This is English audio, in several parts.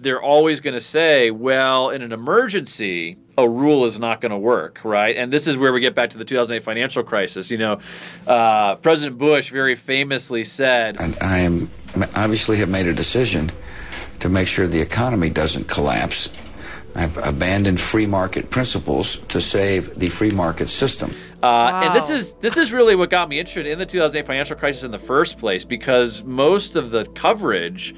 they're always going to say, well, in an emergency, a rule is not going to work, right? And this is where we get back to the 2008 financial crisis. You know, uh, President Bush very famously said, And I am obviously have made a decision to make sure the economy doesn't collapse. I've abandoned free market principles to save the free market system. Uh, And this is this is really what got me interested in the 2008 financial crisis in the first place because most of the coverage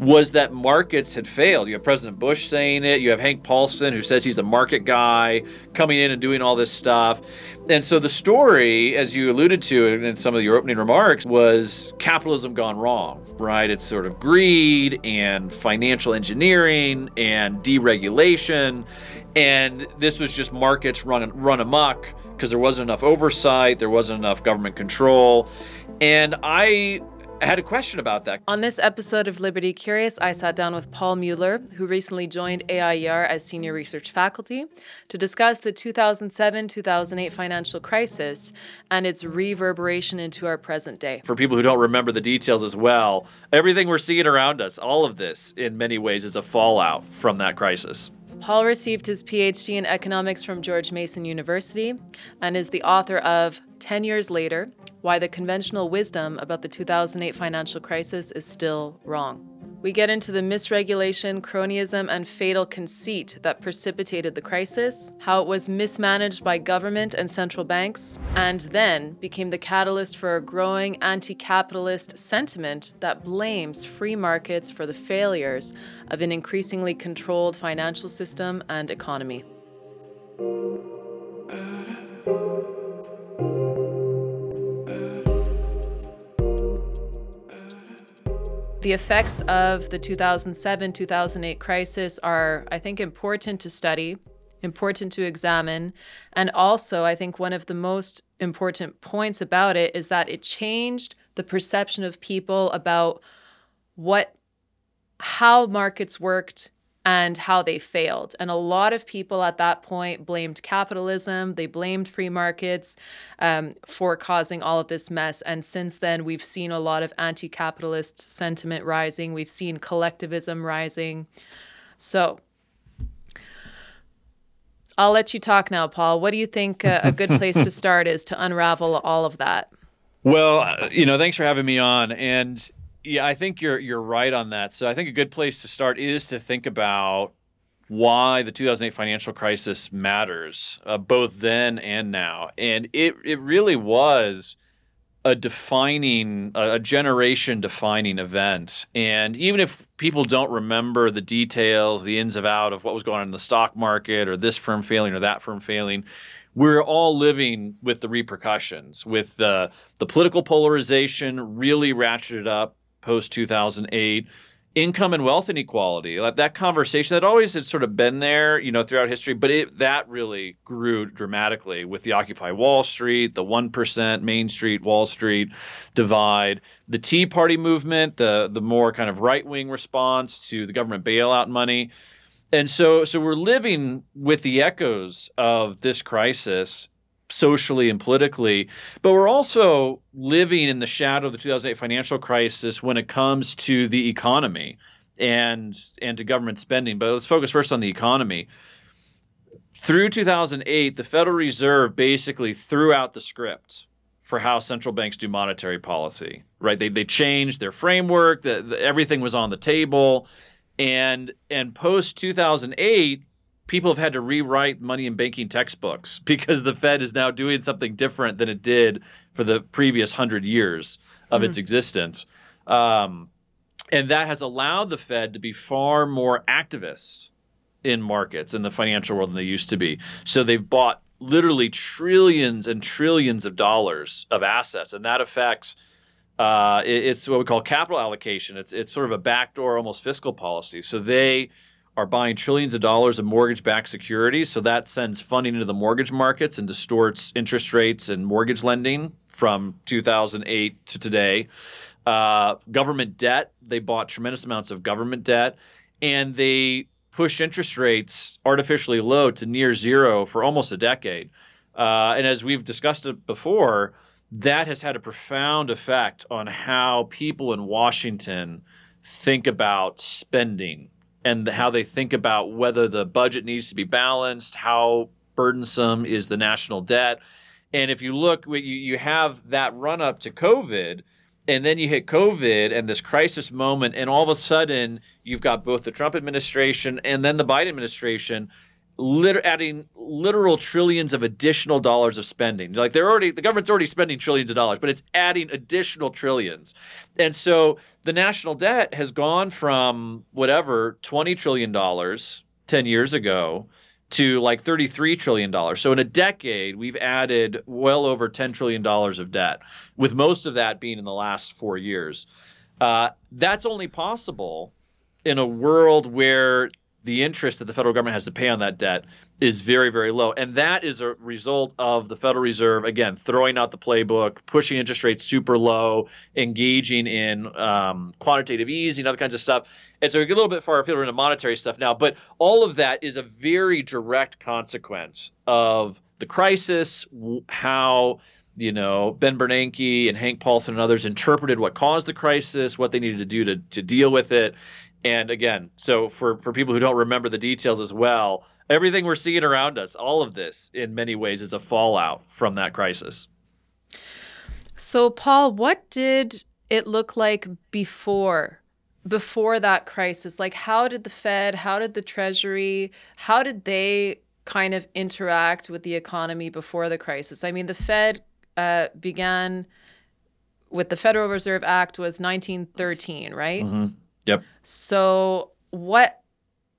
was that markets had failed. You have President Bush saying it. You have Hank Paulson, who says he's a market guy, coming in and doing all this stuff. And so the story, as you alluded to in some of your opening remarks, was capitalism gone wrong, right? It's sort of greed and financial engineering and deregulation. And this was just markets run, run amok because there wasn't enough oversight, there wasn't enough government control. And I had a question about that. On this episode of Liberty Curious, I sat down with Paul Mueller, who recently joined AIER as senior research faculty, to discuss the 2007 2008 financial crisis and its reverberation into our present day. for people who don't remember the details as well, everything we're seeing around us, all of this in many ways is a fallout from that crisis. Paul received his PhD in economics from George Mason University and is the author of 10 Years Later Why the Conventional Wisdom About the 2008 Financial Crisis is Still Wrong. We get into the misregulation, cronyism, and fatal conceit that precipitated the crisis, how it was mismanaged by government and central banks, and then became the catalyst for a growing anti capitalist sentiment that blames free markets for the failures of an increasingly controlled financial system and economy. The effects of the 2007 2008 crisis are, I think, important to study, important to examine. And also, I think one of the most important points about it is that it changed the perception of people about what how markets worked and how they failed. And a lot of people at that point blamed capitalism, they blamed free markets um, for causing all of this mess. And since then, we've seen a lot of anti capitalist sentiment rising, we've seen collectivism rising. So, I'll let you talk now, Paul. What do you think uh, a good place to start is to unravel all of that? Well, uh, you know, thanks for having me on. And yeah, I think you're you're right on that. So I think a good place to start is to think about why the 2008 financial crisis matters, uh, both then and now. And it it really was a defining, a generation defining event. And even if people don't remember the details, the ins and out of what was going on in the stock market or this firm failing or that firm failing, we're all living with the repercussions, with the the political polarization really ratcheted up post 2008 income and wealth inequality. Like that conversation that always had sort of been there you know throughout history but it that really grew dramatically with the occupy wall street the 1% main street wall street divide the tea party movement the the more kind of right-wing response to the government bailout money. And so so we're living with the echoes of this crisis socially and politically, but we're also living in the shadow of the 2008 financial crisis when it comes to the economy and and to government spending. But let's focus first on the economy. Through 2008, the Federal Reserve basically threw out the script for how central banks do monetary policy. Right? They they changed their framework. The, the, everything was on the table, and and post 2008 people have had to rewrite money and banking textbooks because the Fed is now doing something different than it did for the previous hundred years of its existence. Um, and that has allowed the Fed to be far more activist in markets in the financial world than they used to be. So they've bought literally trillions and trillions of dollars of assets, and that affects. Uh, it- it's what we call capital allocation. It's it's sort of a backdoor, almost fiscal policy. So they are buying trillions of dollars of mortgage-backed securities. So that sends funding into the mortgage markets and distorts interest rates and mortgage lending from 2008 to today. Uh, government debt, they bought tremendous amounts of government debt, and they pushed interest rates artificially low to near zero for almost a decade. Uh, and as we've discussed it before, that has had a profound effect on how people in Washington think about spending and how they think about whether the budget needs to be balanced, how burdensome is the national debt. And if you look, you, you have that run up to COVID, and then you hit COVID and this crisis moment, and all of a sudden you've got both the Trump administration and then the Biden administration adding literal trillions of additional dollars of spending. Like they're already, the government's already spending trillions of dollars, but it's adding additional trillions. And so the national debt has gone from whatever, $20 trillion 10 years ago to like $33 trillion. So in a decade, we've added well over $10 trillion of debt, with most of that being in the last four years. Uh, that's only possible in a world where the interest that the federal government has to pay on that debt is very, very low. And that is a result of the Federal Reserve, again, throwing out the playbook, pushing interest rates super low, engaging in um, quantitative easing, other kinds of stuff. And so we get a little bit far afield into monetary stuff now, but all of that is a very direct consequence of the crisis, how you know, Ben Bernanke and Hank Paulson and others interpreted what caused the crisis, what they needed to do to, to deal with it. And again, so for, for people who don't remember the details as well, everything we're seeing around us, all of this in many ways is a fallout from that crisis. So, Paul, what did it look like before? Before that crisis, like how did the Fed, how did the Treasury, how did they kind of interact with the economy before the crisis? I mean, the Fed uh, began with the Federal Reserve Act was 1913, right? Mm-hmm. Yep. So what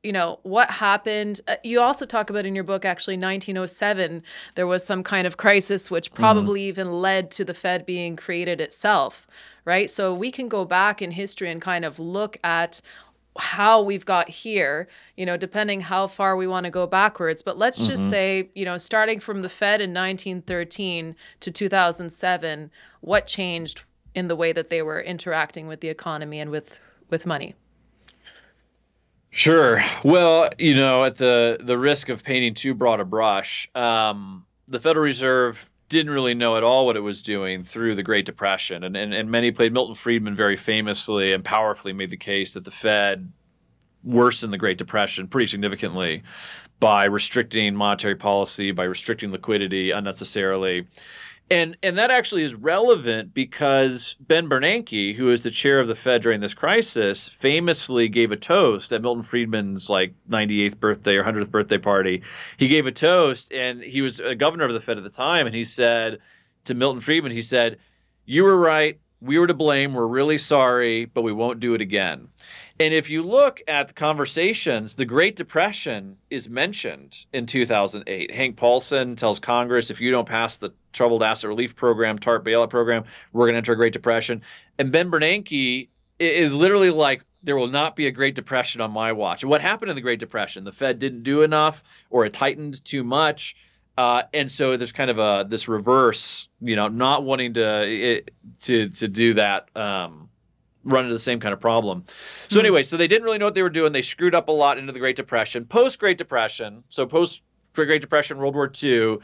you know what happened uh, you also talk about in your book actually 1907 there was some kind of crisis which mm-hmm. probably mm-hmm. even led to the fed being created itself right so we can go back in history and kind of look at how we've got here, you know, depending how far we want to go backwards. But let's mm-hmm. just say, you know, starting from the Fed in 1913 to 2007, what changed in the way that they were interacting with the economy and with with money? Sure. Well, you know, at the the risk of painting too broad a brush, um, the Federal Reserve didn't really know at all what it was doing through the Great Depression, and, and and many played Milton Friedman very famously and powerfully made the case that the Fed worsened the Great Depression pretty significantly by restricting monetary policy, by restricting liquidity unnecessarily. And and that actually is relevant because Ben Bernanke, who is the chair of the Fed during this crisis, famously gave a toast at Milton Friedman's like 98th birthday or 100th birthday party. He gave a toast and he was a governor of the Fed at the time and he said to Milton Friedman, he said, "You were right. We were to blame. We're really sorry, but we won't do it again. And if you look at the conversations, the Great Depression is mentioned in 2008. Hank Paulson tells Congress if you don't pass the Troubled Asset Relief Program, TARP bailout program, we're going to enter a Great Depression. And Ben Bernanke is literally like, there will not be a Great Depression on my watch. And what happened in the Great Depression? The Fed didn't do enough or it tightened too much. Uh, and so there's kind of a this reverse, you know, not wanting to it, to to do that, um, run into the same kind of problem. So mm-hmm. anyway, so they didn't really know what they were doing. They screwed up a lot into the Great Depression. Post Great Depression, so post Great Depression, World War II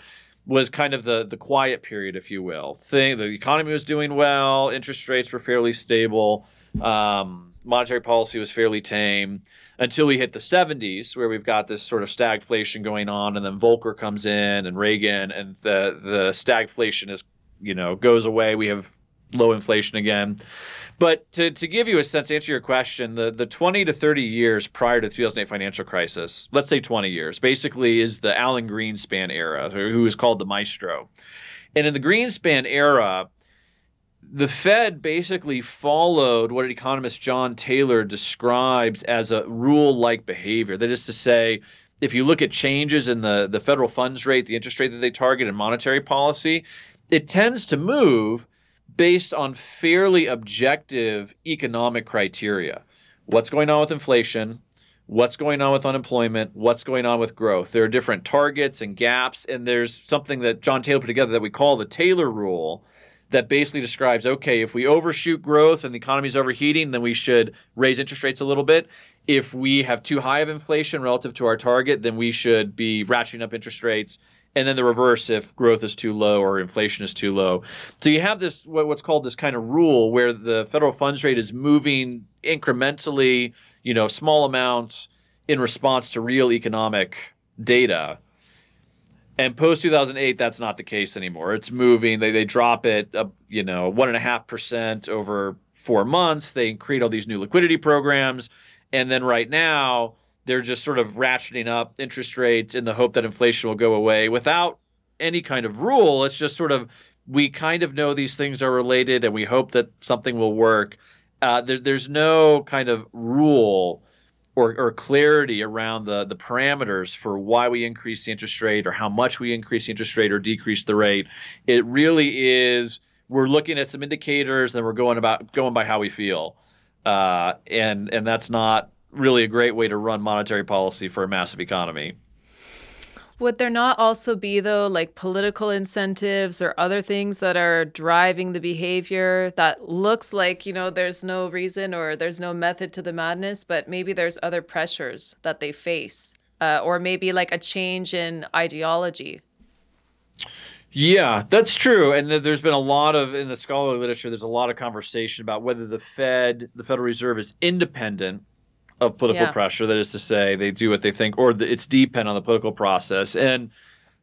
was kind of the the quiet period, if you will. Thing the economy was doing well, interest rates were fairly stable, um, monetary policy was fairly tame until we hit the 70s, where we've got this sort of stagflation going on, and then Volcker comes in and Reagan, and the the stagflation is you know goes away. We have low inflation again. But to, to give you a sense, to answer your question, the, the 20 to 30 years prior to the 2008 financial crisis, let's say 20 years, basically is the Alan Greenspan era, who is called the maestro. And in the Greenspan era, the Fed basically followed what economist John Taylor describes as a rule like behavior. That is to say, if you look at changes in the, the federal funds rate, the interest rate that they target in monetary policy, it tends to move based on fairly objective economic criteria. What's going on with inflation? What's going on with unemployment? What's going on with growth? There are different targets and gaps, and there's something that John Taylor put together that we call the Taylor rule that basically describes okay, if we overshoot growth and the economy is overheating, then we should raise interest rates a little bit. If we have too high of inflation relative to our target, then we should be ratcheting up interest rates. And then the reverse if growth is too low or inflation is too low. So you have this what's called this kind of rule where the federal funds rate is moving incrementally you know, small amounts in response to real economic data. And post 2008, that's not the case anymore. It's moving. They, they drop it, uh, you know, one and a half percent over four months. They create all these new liquidity programs. And then right now, they're just sort of ratcheting up interest rates in the hope that inflation will go away without any kind of rule. It's just sort of we kind of know these things are related and we hope that something will work. Uh, there, there's no kind of rule or, or, clarity around the, the parameters for why we increase the interest rate or how much we increase the interest rate or decrease the rate. It really is we're looking at some indicators and we're going about going by how we feel. Uh, and and that's not really a great way to run monetary policy for a massive economy. Would there not also be, though, like political incentives or other things that are driving the behavior that looks like, you know, there's no reason or there's no method to the madness, but maybe there's other pressures that they face, uh, or maybe like a change in ideology? Yeah, that's true. And there's been a lot of, in the scholarly literature, there's a lot of conversation about whether the Fed, the Federal Reserve, is independent of political yeah. pressure. That is to say, they do what they think, or it's dependent on the political process. And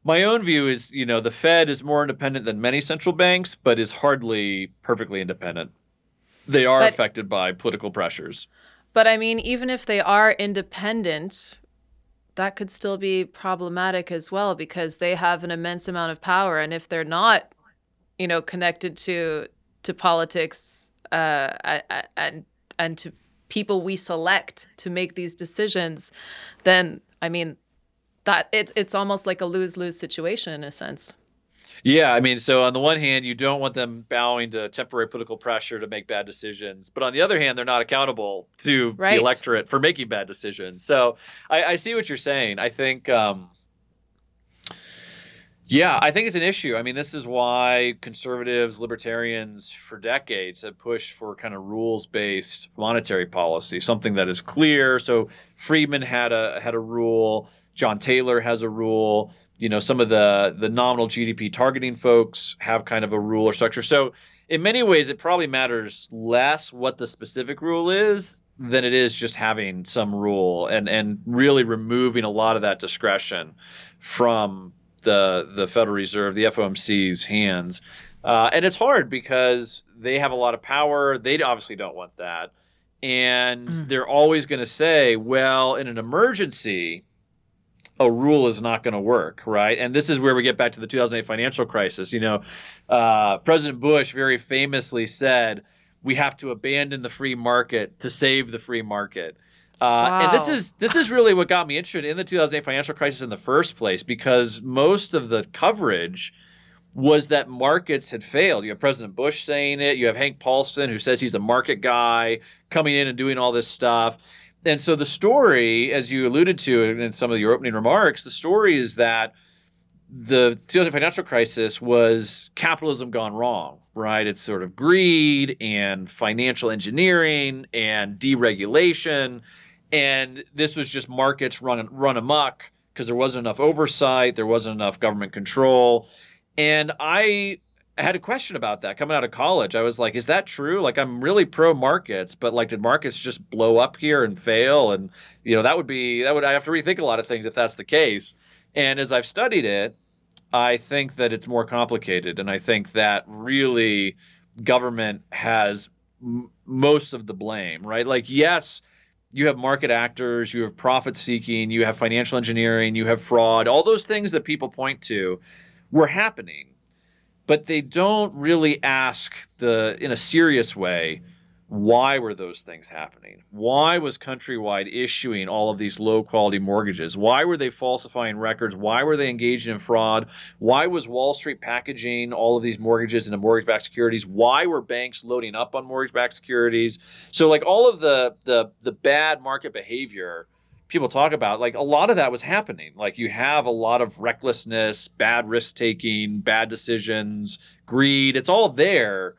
my own view is, you know, the Fed is more independent than many central banks, but is hardly perfectly independent. They are but, affected by political pressures. But I mean, even if they are independent, that could still be problematic as well because they have an immense amount of power, and if they're not, you know, connected to to politics uh, and and to people we select to make these decisions, then I mean that it's it's almost like a lose lose situation in a sense. Yeah, I mean, so on the one hand, you don't want them bowing to temporary political pressure to make bad decisions, but on the other hand, they're not accountable to right. the electorate for making bad decisions. So I, I see what you're saying. I think um, yeah, I think it's an issue. I mean, this is why conservatives, libertarians for decades have pushed for kind of rules-based monetary policy, something that is clear. So Friedman had a had a rule, John Taylor has a rule, you know, some of the the nominal GDP targeting folks have kind of a rule or structure. So in many ways it probably matters less what the specific rule is than it is just having some rule and and really removing a lot of that discretion from the the Federal Reserve, the FOMC's hands. Uh, and it's hard because they have a lot of power. They obviously don't want that. And mm. they're always going to say, well, in an emergency, a rule is not going to work, right? And this is where we get back to the 2008 financial crisis. You know, uh, President Bush very famously said, we have to abandon the free market to save the free market. Uh, wow. And this is this is really what got me interested in the 2008 financial crisis in the first place because most of the coverage was that markets had failed. You have President Bush saying it. You have Hank Paulson who says he's a market guy coming in and doing all this stuff. And so the story, as you alluded to in some of your opening remarks, the story is that the 2008 financial crisis was capitalism gone wrong, right? It's sort of greed and financial engineering and deregulation and this was just markets run run amok because there wasn't enough oversight, there wasn't enough government control, and I had a question about that coming out of college. I was like, is that true? Like, I'm really pro markets, but like, did markets just blow up here and fail? And you know, that would be that would I have to rethink a lot of things if that's the case. And as I've studied it, I think that it's more complicated, and I think that really government has m- most of the blame, right? Like, yes you have market actors, you have profit seeking, you have financial engineering, you have fraud, all those things that people point to were happening. But they don't really ask the in a serious way why were those things happening? Why was Countrywide issuing all of these low quality mortgages? Why were they falsifying records? Why were they engaging in fraud? Why was Wall Street packaging all of these mortgages into mortgage backed securities? Why were banks loading up on mortgage backed securities? So like all of the the the bad market behavior people talk about like a lot of that was happening like you have a lot of recklessness bad risk taking bad decisions greed it's all there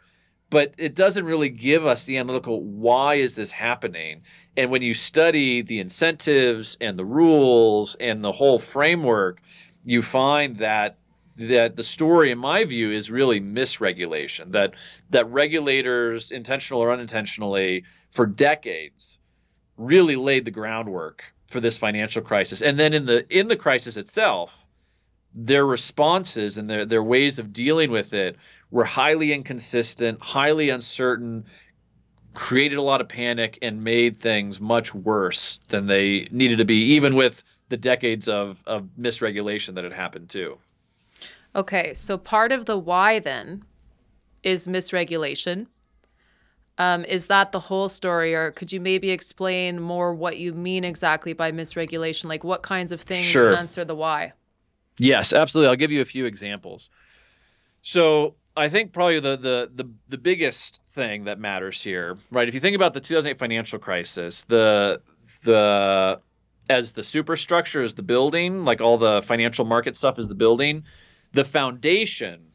but it doesn't really give us the analytical why is this happening and when you study the incentives and the rules and the whole framework you find that that the story in my view is really misregulation that that regulators intentional or unintentionally for decades really laid the groundwork for this financial crisis. And then in the in the crisis itself, their responses and their their ways of dealing with it were highly inconsistent, highly uncertain, created a lot of panic and made things much worse than they needed to be, even with the decades of, of misregulation that had happened too. Okay, so part of the why then is misregulation. Um, is that the whole story, or could you maybe explain more what you mean exactly by misregulation? Like what kinds of things Sure. answer the why? Yes, absolutely. I'll give you a few examples. So I think probably the the the, the biggest thing that matters here, right? If you think about the 2008 financial crisis, the the as the superstructure is the building, like all the financial market stuff is the building, the foundation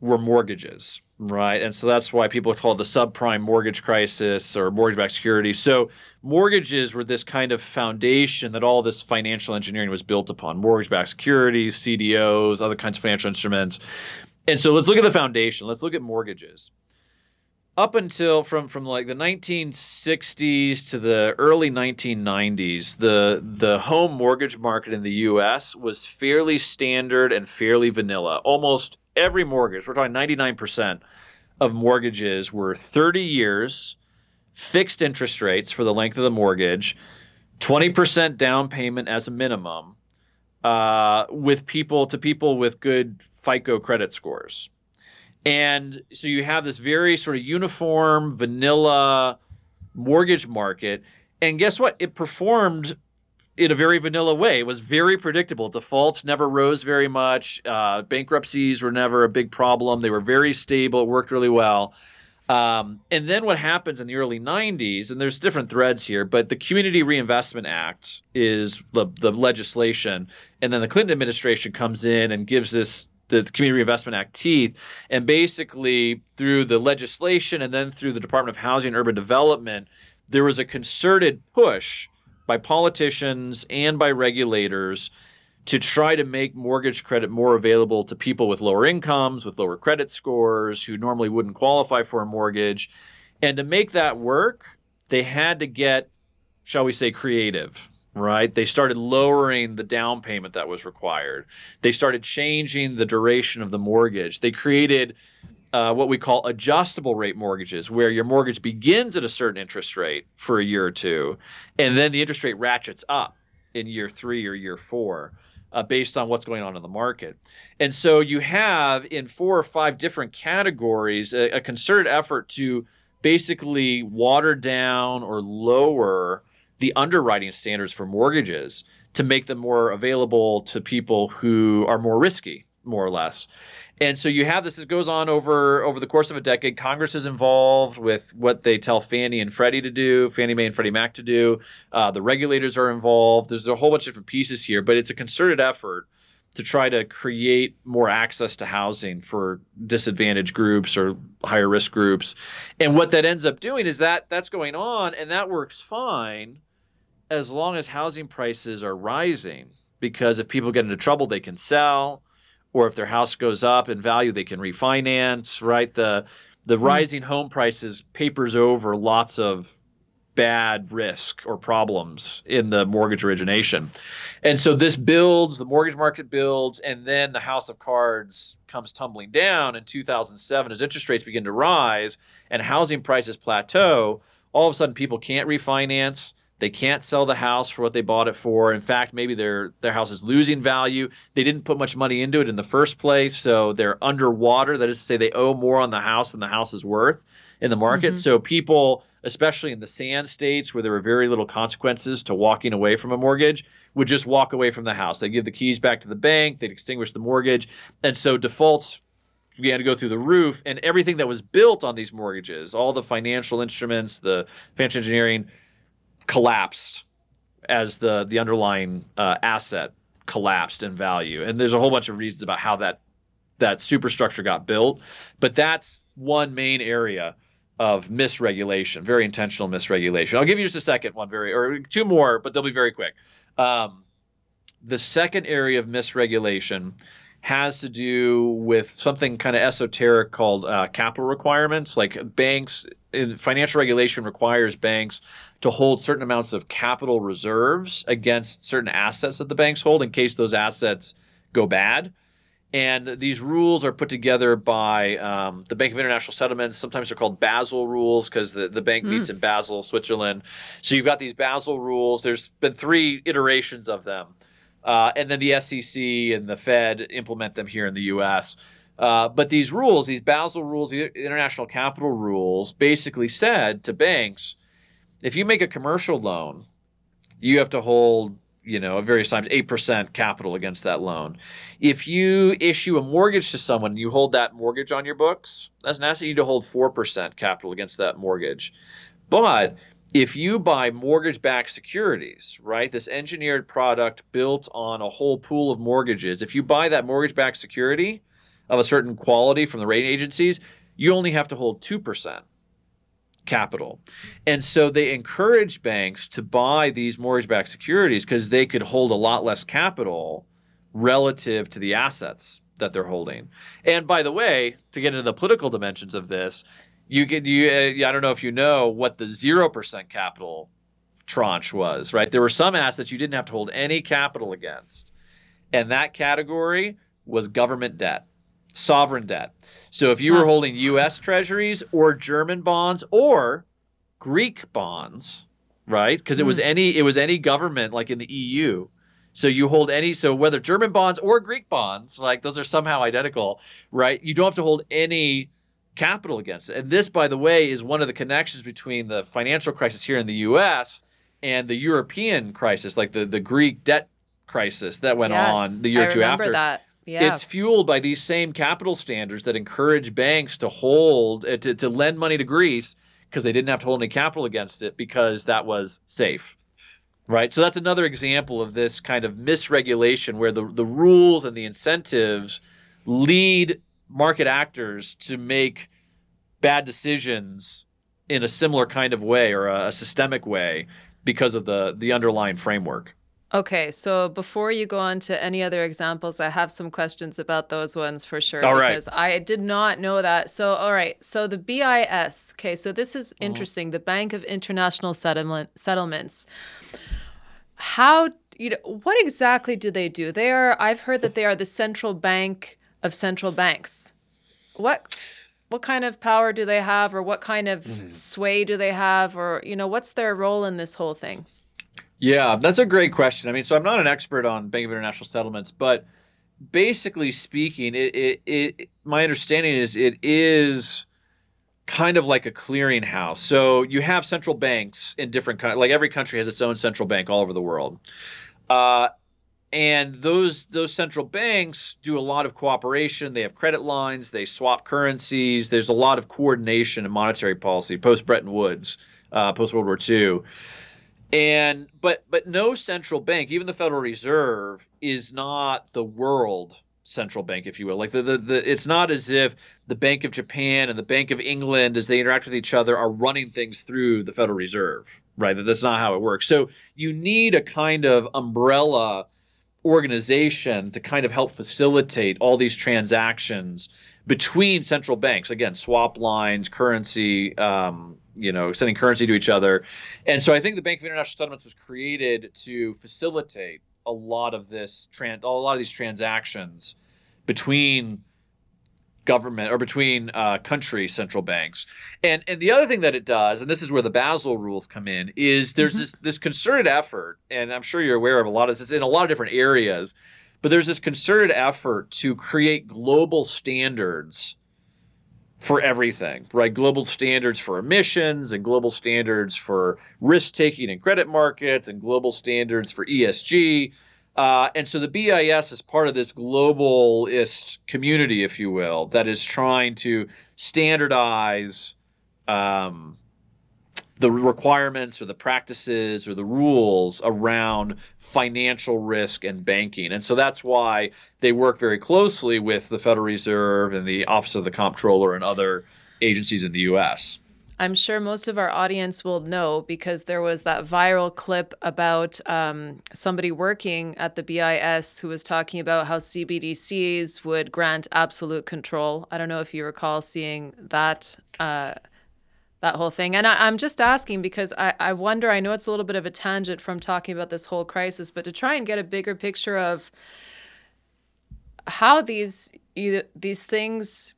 were mortgages, right? And so that's why people call it the subprime mortgage crisis or mortgage-backed securities. So mortgages were this kind of foundation that all this financial engineering was built upon: mortgage-backed securities, CDOs, other kinds of financial instruments. And so let's look at the foundation. Let's look at mortgages. Up until from from like the 1960s to the early 1990s, the the home mortgage market in the U.S. was fairly standard and fairly vanilla. Almost every mortgage, we're talking 99% of mortgages were 30 years, fixed interest rates for the length of the mortgage, 20% down payment as a minimum, uh, with people to people with good FICO credit scores. And so you have this very sort of uniform, vanilla mortgage market. And guess what? It performed in a very vanilla way. It was very predictable. Defaults never rose very much. Uh, bankruptcies were never a big problem. They were very stable. It worked really well. Um, and then what happens in the early 90s, and there's different threads here, but the Community Reinvestment Act is the, the legislation. And then the Clinton administration comes in and gives this the Community Reinvestment Act teeth. And basically, through the legislation and then through the Department of Housing and Urban Development, there was a concerted push by politicians and by regulators to try to make mortgage credit more available to people with lower incomes, with lower credit scores, who normally wouldn't qualify for a mortgage. And to make that work, they had to get, shall we say, creative, right? They started lowering the down payment that was required. They started changing the duration of the mortgage. They created uh, what we call adjustable rate mortgages, where your mortgage begins at a certain interest rate for a year or two, and then the interest rate ratchets up in year three or year four. Uh, based on what's going on in the market. And so you have in four or five different categories a, a concerted effort to basically water down or lower the underwriting standards for mortgages to make them more available to people who are more risky, more or less. And so you have this. This goes on over over the course of a decade. Congress is involved with what they tell Fannie and Freddie to do, Fannie Mae and Freddie Mac to do. Uh, the regulators are involved. There's a whole bunch of different pieces here, but it's a concerted effort to try to create more access to housing for disadvantaged groups or higher risk groups. And what that ends up doing is that that's going on, and that works fine as long as housing prices are rising. Because if people get into trouble, they can sell or if their house goes up in value, they can refinance. Right, the the mm-hmm. rising home prices papers over lots of bad risk or problems in the mortgage origination, and so this builds the mortgage market builds, and then the house of cards comes tumbling down in 2007 as interest rates begin to rise and housing prices plateau. All of a sudden, people can't refinance. They can't sell the house for what they bought it for. In fact, maybe their their house is losing value. They didn't put much money into it in the first place, so they're underwater. That is to say, they owe more on the house than the house is worth in the market. Mhm. So people, especially in the sand states where there were very little consequences to walking away from a mortgage, would just walk away from the house. They give the keys back to the bank. They'd extinguish the mortgage, and so defaults began to go through the roof. And everything that was built on these mortgages, all the financial instruments, the financial engineering collapsed as the the underlying uh, asset collapsed in value. And there's a whole bunch of reasons about how that that superstructure got built, but that's one main area of misregulation, very intentional misregulation. I'll give you just a second one, very or two more, but they'll be very quick. Um, the second area of misregulation has to do with something kind of esoteric called uh, capital requirements. Like banks financial regulation requires banks to hold certain amounts of capital reserves against certain assets that the banks hold in case those assets go bad. And these rules are put together by um, the Bank of International Settlements. Sometimes they're called Basel rules because the, the bank mm. meets in Basel, Switzerland. So you've got these Basel rules. There's been three iterations of them. Uh, and then the SEC and the Fed implement them here in the US. Uh, but these rules, these Basel rules, the international capital rules, basically said to banks if you make a commercial loan, you have to hold you know, at various times, 8% capital against that loan. If you issue a mortgage to someone, and you hold that mortgage on your books, as an asset, you need to hold 4% capital against that mortgage. But if you buy mortgage backed securities, right, this engineered product built on a whole pool of mortgages, if you buy that mortgage backed security of a certain quality from the rating agencies, you only have to hold 2% capital. And so they encourage banks to buy these mortgage backed securities because they could hold a lot less capital relative to the assets that they're holding. And by the way, to get into the political dimensions of this, you could you I don't know if you know what the 0% capital tranche was, right? There were some assets you didn't have to hold any capital against. And that category was government debt sovereign debt. So if you were holding US treasuries or German bonds or Greek bonds, right? Because it was hmm. any it was any government like in the EU. So you hold any so whether German bonds or Greek bonds, like those are somehow identical, right? You don't have to hold any capital against it. And this by the way is one of the connections between the financial crisis here in the US and the European crisis, like the the Greek debt crisis that went yes, on the year or two after. That. Yeah. It's fueled by these same capital standards that encourage banks to hold uh, to, to lend money to Greece because they didn't have to hold any capital against it because that was safe. Right? So that's another example of this kind of misregulation where the, the rules and the incentives lead market actors to make bad decisions in a similar kind of way or a, a systemic way because of the the underlying framework. Okay, so before you go on to any other examples, I have some questions about those ones for sure. All right. Because I did not know that. So, all right. So the BIS. Okay, so this is mm-hmm. interesting. The Bank of International Settlement Settlements. How you know what exactly do they do? They are. I've heard that they are the central bank of central banks. What? What kind of power do they have, or what kind of mm-hmm. sway do they have, or you know, what's their role in this whole thing? Yeah, that's a great question. I mean, so I'm not an expert on Bank of International Settlements, but basically speaking, it, it, it my understanding is it is kind of like a clearinghouse. So you have central banks in different like every country has its own central bank all over the world. Uh, and those those central banks do a lot of cooperation. They have credit lines. They swap currencies. There's a lot of coordination in monetary policy post Bretton Woods, uh, post World War II and but but no central bank even the federal reserve is not the world central bank if you will. Like the, the, the it's not as if the bank of japan and the bank of england as they interact with each other are running things through the federal reserve right? That's not how it works. So you need a kind of umbrella organization to kind of help facilitate all these transactions between central banks. Again swap lines currency um, you know sending currency to each other and so i think the bank of international settlements was created to facilitate a lot of this trans a lot of these transactions between government or between uh, country central banks and and the other thing that it does and this is where the basel rules come in is there's mm-hmm. this this concerted effort and i'm sure you're aware of a lot of this in a lot of different areas but there's this concerted effort to create global standards for everything, right? Global standards for emissions and global standards for risk taking in credit markets and global standards for ESG. Uh, and so the BIS is part of this globalist community, if you will, that is trying to standardize um, the requirements or the practices or the rules around financial risk and banking. And so that's why they work very closely with the Federal Reserve and the Office of the Comptroller and other agencies in the US. I'm sure most of our audience will know because there was that viral clip about um, somebody working at the BIS who was talking about how CBDCs would grant absolute control. I don't know if you recall seeing that. Uh, that whole thing. And I, am just asking because I, I wonder, I know it's a little bit of a tangent from talking about this whole crisis, but to try and get a bigger picture of how these these things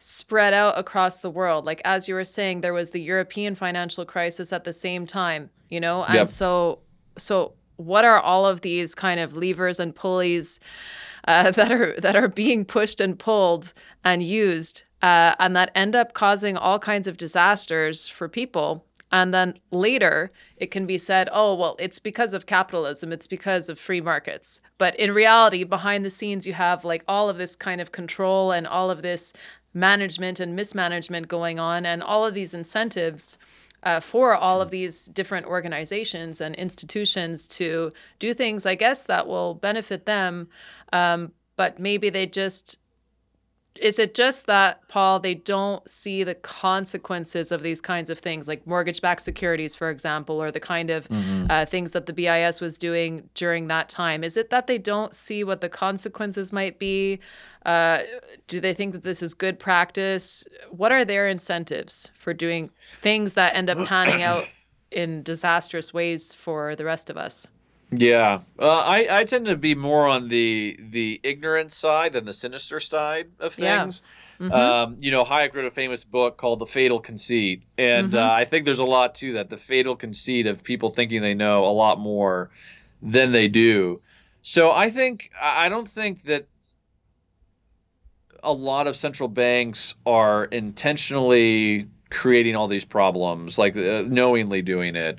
spread out across the world. Like as you were saying, there was the European financial crisis at the same time, you know? And yep. so so what are all of these kind of levers and pulleys uh, that are that are being pushed and pulled and used uh, and that end up causing all kinds of disasters for people and then later it can be said oh well it's because of capitalism it's because of free markets but in reality behind the scenes you have like all of this kind of control and all of this management and mismanagement going on and all of these incentives uh, for all of these different organizations and institutions to do things, I guess, that will benefit them. Um, but maybe they just is it just that paul they don't see the consequences of these kinds of things like mortgage-backed securities for example or the kind of mm-hmm. uh, things that the bis was doing during that time? Is it that they don't see what the consequences might be? Uh, do they think that this is good practice? What are their incentives for doing things that end up panning out in disastrous ways for the rest of us yeah, uh, I I tend to be more on the the ignorant side than the sinister side of things. Yeah. Mm-hmm. Um, you know, Hayek wrote a famous book called The Fatal Conceit, and mm-hmm. uh, I think there's a lot to that. The fatal conceit of people thinking they know a lot more than they do. So I think I don't think that a lot of central banks are intentionally creating all these problems, like uh, knowingly doing it.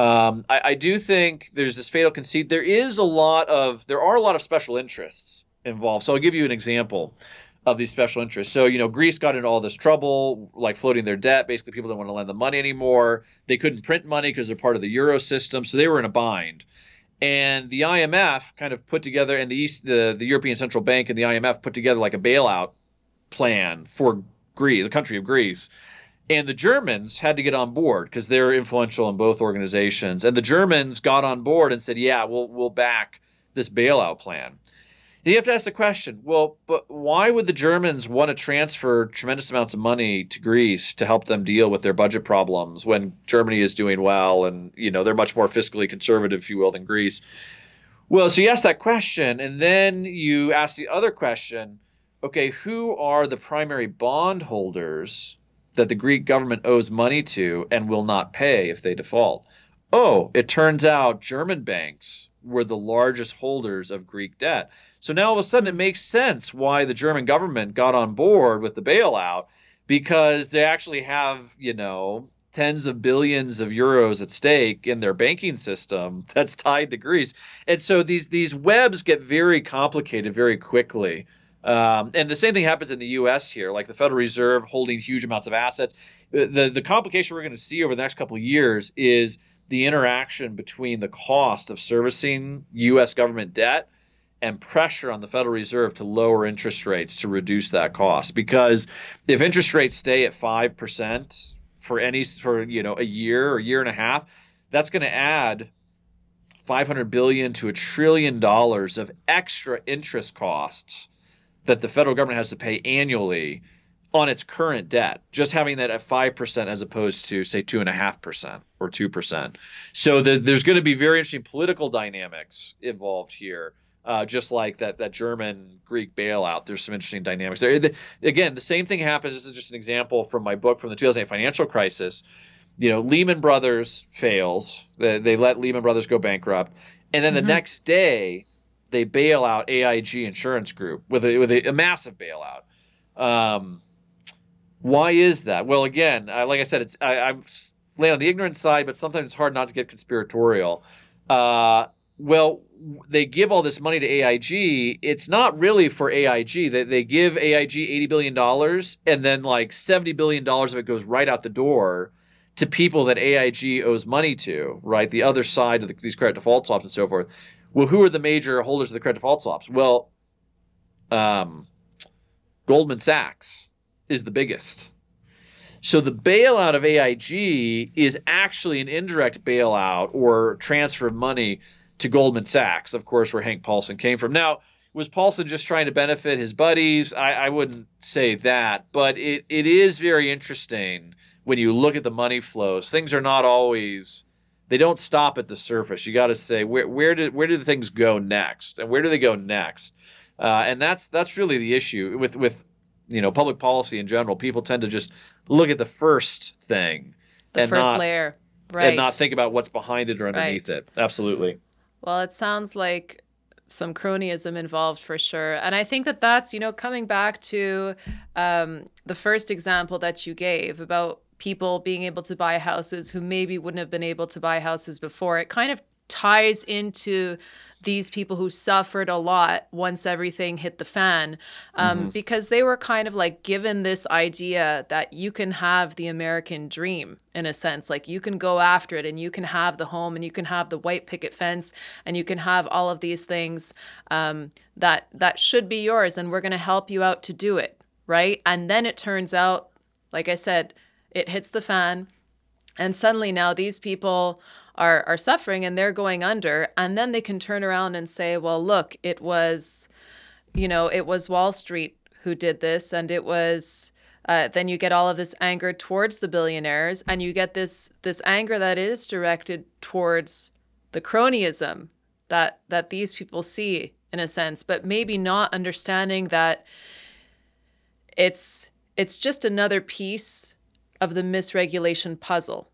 Um, I, I, do think there's this fatal conceit. There is a lot of there are a lot of special interests involved. So I'll give you an example of these special interests. So you know, Greece got into all this trouble, like floating their debt. Basically, people don't want to lend them money anymore. They couldn't print money because they're part of the euro system, so they were in a bind. And the IMF kind of put together, and the East, the, the European Central Bank and the IMF put together like a bailout plan for Greece, the country of Greece and the Germans had to get on board because they're influential in both organizations. And the Germans got on board and said, "Yeah, we'll we'll back this bailout plan." And you have to ask the question, well, but why would the Germans want to transfer tremendous amounts of money to Greece to help them deal with their budget problems when Germany is doing well and you know they're much more fiscally conservative, if you will, than Greece? Well, so you ask that question, and then you ask the other question: Okay, who are the primary bondholders that the Greek government owes money to and will not pay if they default. Oh, it turns out German banks were the largest holders of Greek debt. So now all of a sudden it makes sense why the German government got on board with the bailout because they actually have, you know, tens of billions of euros at stake in their banking system that's tied to Greece. And so these these webs get very complicated very quickly. Um, and the same thing happens in the U.S. here, like the Federal Reserve holding huge amounts of assets. The the complication we're going to see over the next couple of years is the interaction between the cost of servicing U.S. government debt and pressure on the Federal Reserve to lower interest rates to reduce that cost. Because if interest rates stay at five percent for any for you know a year or a year and a half, that's going to add 500 billion to a trillion dollars of extra interest costs that the federal government has to pay annually on its current debt, just having that at 5% as opposed to, say, 2.5% or 2%. So the, there's going to be very interesting political dynamics involved here. Uh, just like that, that German Greek bailout, there's some interesting dynamics there. The, again, the same thing happens. This is just an example from my book from the 2008 financial crisis. You know, Lehman Brothers fails. They, they let Lehman Brothers go bankrupt. And then mm-hmm. the next day, they bail out AIG Insurance Group with a, with a, a massive bailout. Um, why is that? Well, again, I, like I said, it's I, I'm laying on the ignorant side, but sometimes it's hard not to get conspiratorial. Uh, well, they give all this money to AIG. It's not really for AIG. They, they give AIG $80 billion, and then like $70 billion of it goes right out the door to people that AIG owes money to, right? The other side of the, these credit default swaps and so forth. Well, who are the major holders of the credit default swaps? Well, um, Goldman Sachs is the biggest. So the bailout of AIG is actually an indirect bailout or transfer of money to Goldman Sachs, of course, where Hank Paulson came from. Now, was Paulson just trying to benefit his buddies? I, I wouldn't say that, but it, it is very interesting when you look at the money flows. Things are not always they don't stop at the surface. You got to say where where did where did things go next, and where do they go next? Uh, and that's that's really the issue with with you know public policy in general. People tend to just look at the first thing, the first not, layer, right, and not think about what's behind it or underneath Right. it. Absolutely. Well, it sounds like some cronyism involved for sure. And I think that that's, you know, coming back to um, the first example that you gave about people being able to buy houses who maybe wouldn't have been able to buy houses before. It kind of ties into these people who suffered a lot once everything hit the fan um, because they were kind of like given this idea that you can have the American dream in a sense. Like you can go after it and you can have the home and you can have the white picket fence and you can have all of these things um, that that should be yours and we're going to help you out to do it. Right. And then it turns out, like I said, it hits the fan and suddenly now these people are are suffering and they're going under and then they can turn around and say well look it was you know it was wall street who did this and it was uh, then you get all of this anger towards the billionaires and you get this this anger that is directed towards the cronyism that that these people see in a sense but maybe not understanding that it's it's just another piece of the misregulation puzzle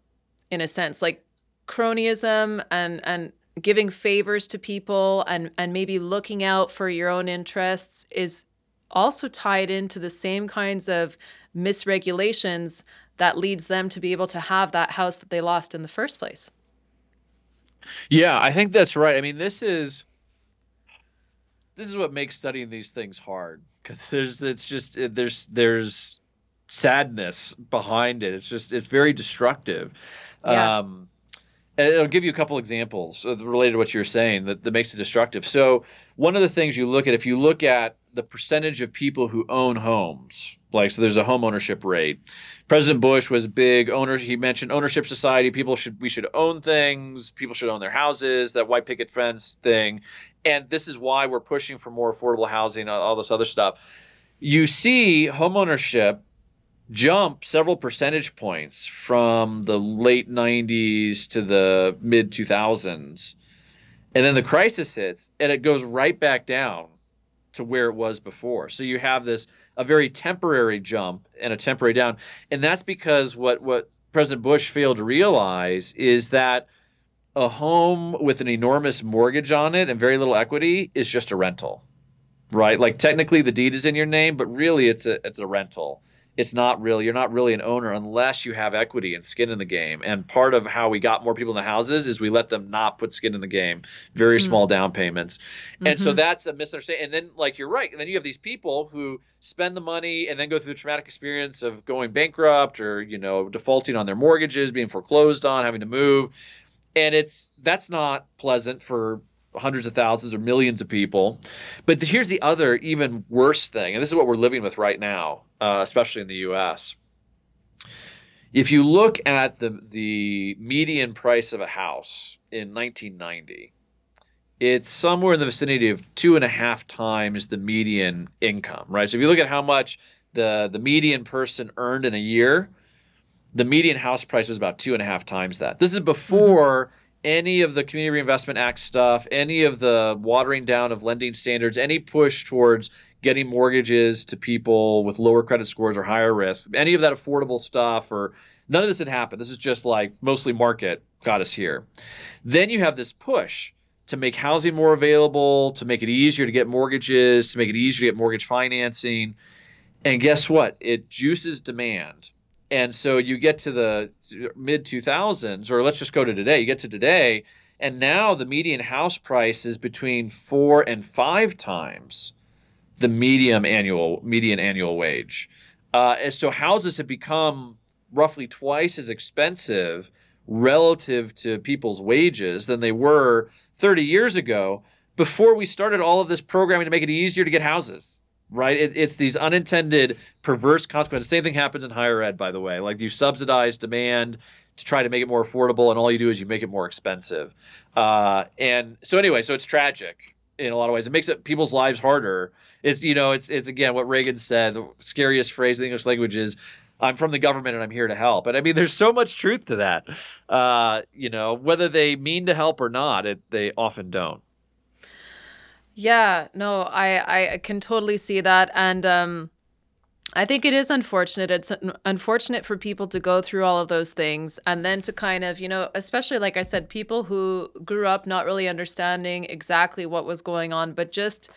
in a sense like cronyism and and giving favors to people and and maybe looking out for your own interests is also tied into the same kinds of misregulations that leads them to be able to have that house that they lost in the first place. Yeah, I think that's right. I mean, this is this is what makes studying these things hard because there's it's just there's there's sadness behind it. It's just it's very destructive. Yeah. Um, it'll give you a couple examples related to what you're saying that, that makes it destructive. So one of the things you look at, if you look at the percentage of people who own homes, like so there's a home ownership rate. President Bush was big owner. He mentioned ownership society. People should we should own things. People should own their houses. That white picket fence thing, and this is why we're pushing for more affordable housing. All all this other stuff. You see home ownership jump several percentage points from the late 90s to the mid 2000s. And then the crisis hits and it goes right back down to where it was before. So you have this a very temporary jump and a temporary down. And that's because what what President Bush failed to realize is that a home with an enormous mortgage on it and very little equity is just a rental. Right? Like technically the deed is in your name, but really it's a it's a rental it's not really you're not really an owner unless you have equity and skin in the game. And part of how we got more people in the houses is we let them not put skin in the game. Very Mm. small down payments. And so Mhm. that's a misunderstanding. And then like you're right. And then you have these people who spend the money and then go through the traumatic experience of going bankrupt or you know defaulting on their mortgages being foreclosed on having to move. And it's that's not pleasant for hundreds of thousands or millions of people. But here's the other even worse thing and this is what we're living with right now uh, especially in the us if you look at the the median price of a house in 1990 it's somewhere in the vicinity of two and a half times the median income right? So if you look at how much the the median person earned in a year the median house price was about two and a half times that. This is before any of the community reinvestment act stuff any of the watering down of lending standards any push towards getting mortgages to people with lower credit scores or higher risk any of that affordable stuff or none of this had happened. This is just like mostly market got us here. Then you have this push to make housing more available to make it easier to get mortgages to make it easier to get mortgage financing. And guess what? It juices demand and so you get to the mid 2000s, or let's just go to today. You get to today, and now the median house price is between four and five times the medium annual median annual wage. Uh, and so houses have become roughly twice as expensive relative to people's wages than they were 30 years ago before we started all of this programming to make it easier to get houses right? It, it's these unintended perverse consequences. Same thing happens in higher ed, by the way. Like you subsidize demand to try to make it more affordable, and all you do is you make it more expensive. Uh, and so anyway, so it's tragic. in a lot of ways. It makes it people's lives harder. It's you know, it's it's again what Reagan said. The scariest phrase in the English language is, "I'm from the government and I'm here to help." And I mean, there's so much truth to that. Uh, you know, whether they mean to help or not, it, they often don't. Yeah, no, I I can totally see that, and um, I think it is unfortunate. It's unfortunate for people to go through all of those things and then to kind of, you know, especially like I said, people who grew up not really understanding exactly what was going on, but just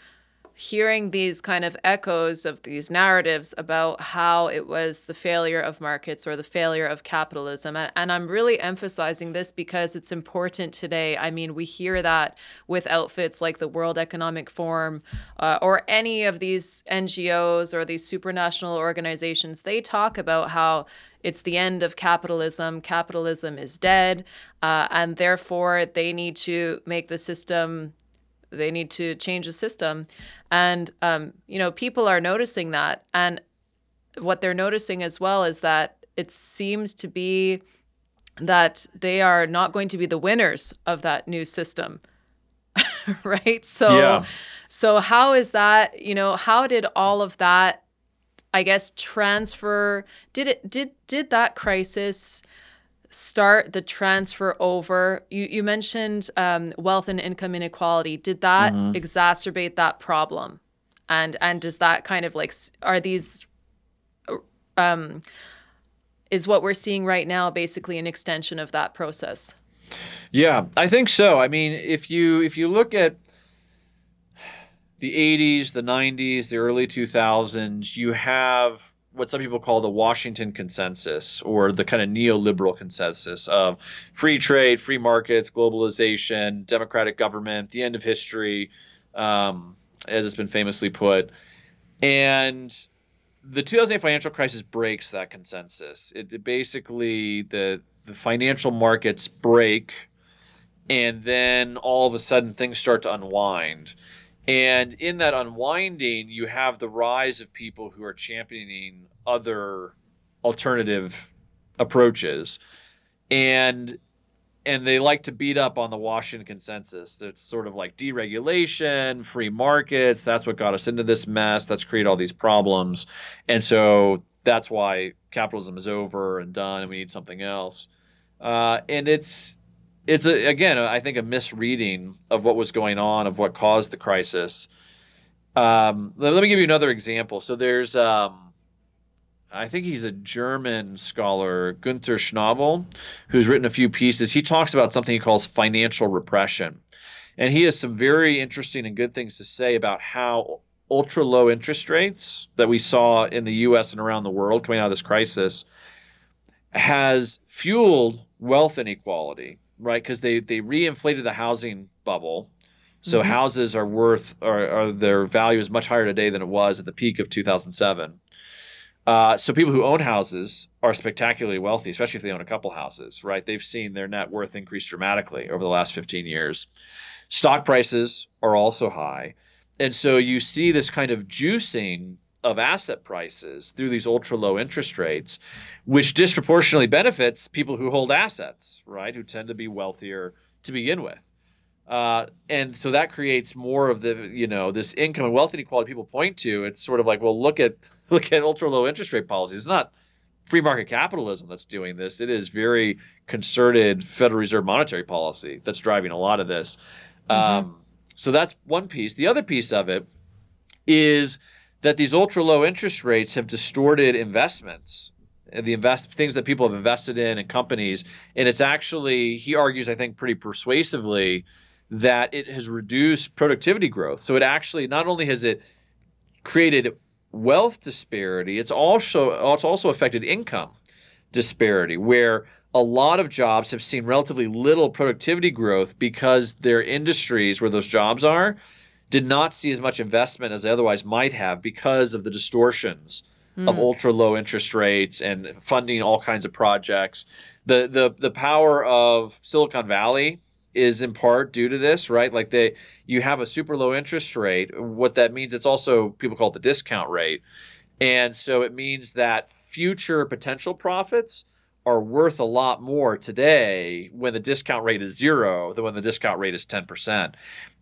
hearing these kind of echoes of these narratives about how it was the failure of markets or the failure of capitalism. And, and, I'm really emphasizing this because it's important today. I mean, we hear that with outfits like the World Economic Forum uh, or any of these NGOs or these supranational organizations. They talk about how it's the end of capitalism. Capitalism is dead. Uh, and therefore, they need to make the system they need to change the system. And um, you know people are noticing that. And what they're noticing as well is that it seems to be that they are not going to be the winners of that new system right? So yeah. so how is that you know how did all of that i guess transfer did it did did that crisis start the transfer over? You, you mentioned um, wealth and income inequality. Did that mm-hmm. exacerbate that problem? And and does that kind of like are these um, is what we're seeing right now basically an extension of that process? Yeah, I think so. I mean, if you if you look at the 80s, the 90s, the early 2000s, you have what some people call the Washington consensus or the kind of neoliberal consensus of free trade, free markets, globalization, democratic government, the end of history, um, as it's been famously put. And the 2008 financial crisis breaks that consensus. It, it basically, the, the financial markets break, and then all of a sudden things start to unwind. And in that unwinding, you have the rise of people who are championing other alternative approaches. And and they like to beat up on the Washington consensus. It's sort of like deregulation, free markets. That's what got us into this mess. That's created all these problems. And so that's why capitalism is over and done, and we need something else. Uh, and it's it's a, again, I think a misreading of what was going on, of what caused the crisis. Um, let, let, me give you another example. So there's, um, I think he's a German scholar, Gunther Schnabl, who's written a few pieces. He talks about something he calls financial repression. And he has some very interesting and good things to say about how ultra low interest rates that we saw in the US and around the world coming out of this crisis has fueled wealth inequality right? Because they they reinflated the housing bubble, so mm-hmm. houses are worth or, or, their value is much higher today than it was at the peak of 2007. Uh, so people who own houses are spectacularly wealthy, especially if they own a couple houses, right? They've seen their net worth increase dramatically over the last 15 years. Stock prices are also high. And so you see this kind of juicing of asset prices through these ultra low interest rates, which disproportionately benefits people who hold assets, right? Who tend to be wealthier to begin with. Uh, and so that creates more of the, you know, this income and wealth inequality people point to. It's sort of like, well, look at look at ultra low interest rate policies. It's not free market capitalism that's doing this. It is very concerted Federal Reserve monetary policy that's driving a lot of this. Mm-hmm. Um, so that's one piece. The other piece of it is that these ultra low interest rates have distorted investments the invest things that people have invested in and companies. And it's actually he argues i think pretty persuasively that it has reduced productivity growth. So it actually not only has it created wealth disparity it's also it's also affected income disparity where a lot of jobs have seen relatively little productivity growth because their industries where those jobs are did not see as much investment as they otherwise might have because of the distortions mm. of hmm. ultra low interest rates and funding all kinds of projects. The the the power of Silicon Valley is in part due to this, right? Like they you have a super low interest rate. What that means it's also people call it the discount rate. And so it means that future potential profits are worth a lot more today when the discount rate is zero than when the discount rate is 10%.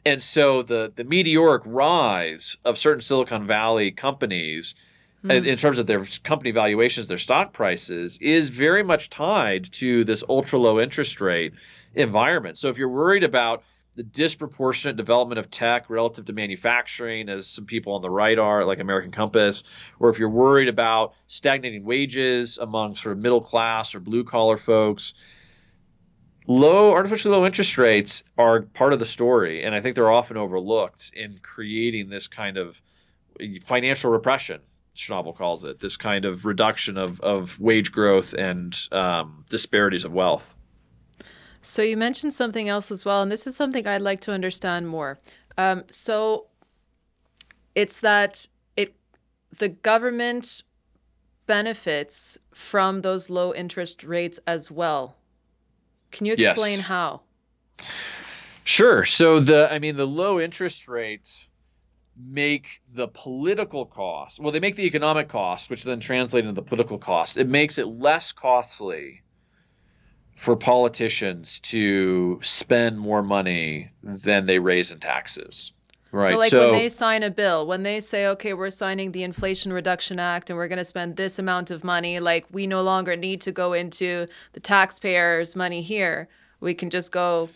And so the, the meteoric rise of certain Silicon Valley companies Hmm. in, in terms of their company valuations, their stock prices, is very much tied to this ultra low interest rate environment. So if you're worried about the disproportionate development of tech relative to manufacturing, as some people on the right are, like American Compass, or if you're worried about stagnating wages among sort of middle class or blue collar folks, low, artificially low interest rates are part of the story. And I think they're often overlooked in creating this kind of financial repression. Schnabl calls it this kind of reduction of, of wage growth and um, disparities of wealth. So you mentioned something else as well, and this is something I'd like to understand more. Um, so it's that it the government benefits from those low interest rates as well. Can you Yes. explain how? Sure. So the I mean the low interest rates make the political cost. Well, they make the economic cost, which then translate into the political cost. It makes it less costly for politicians to spend more money than they raise in taxes. Right. So, like when they sign a bill, when they say, okay, we're signing the Inflation Reduction Act and we're going to spend this amount of money, like we no longer need to go into the taxpayers' money here. We can just go.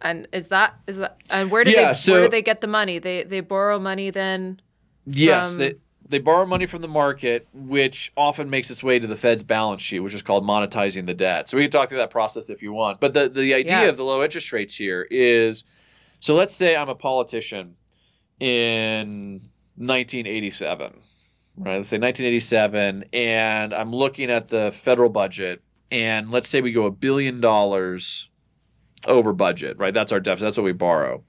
And is that is that and where do Yeah, they so- where do they get the money? They they borrow money then. Yes, from- they they borrow money from the market, which often makes its way to the Fed's balance sheet, which is called monetizing the debt. So we can talk through that process if you want. But the the idea Yeah. of the low interest rates here is, so let's say I'm a politician in 1987, right? Let's say 1987, and I'm looking at the federal budget, and let's say we go a billion dollars over budget, right? That's our deficit. That's what we borrow.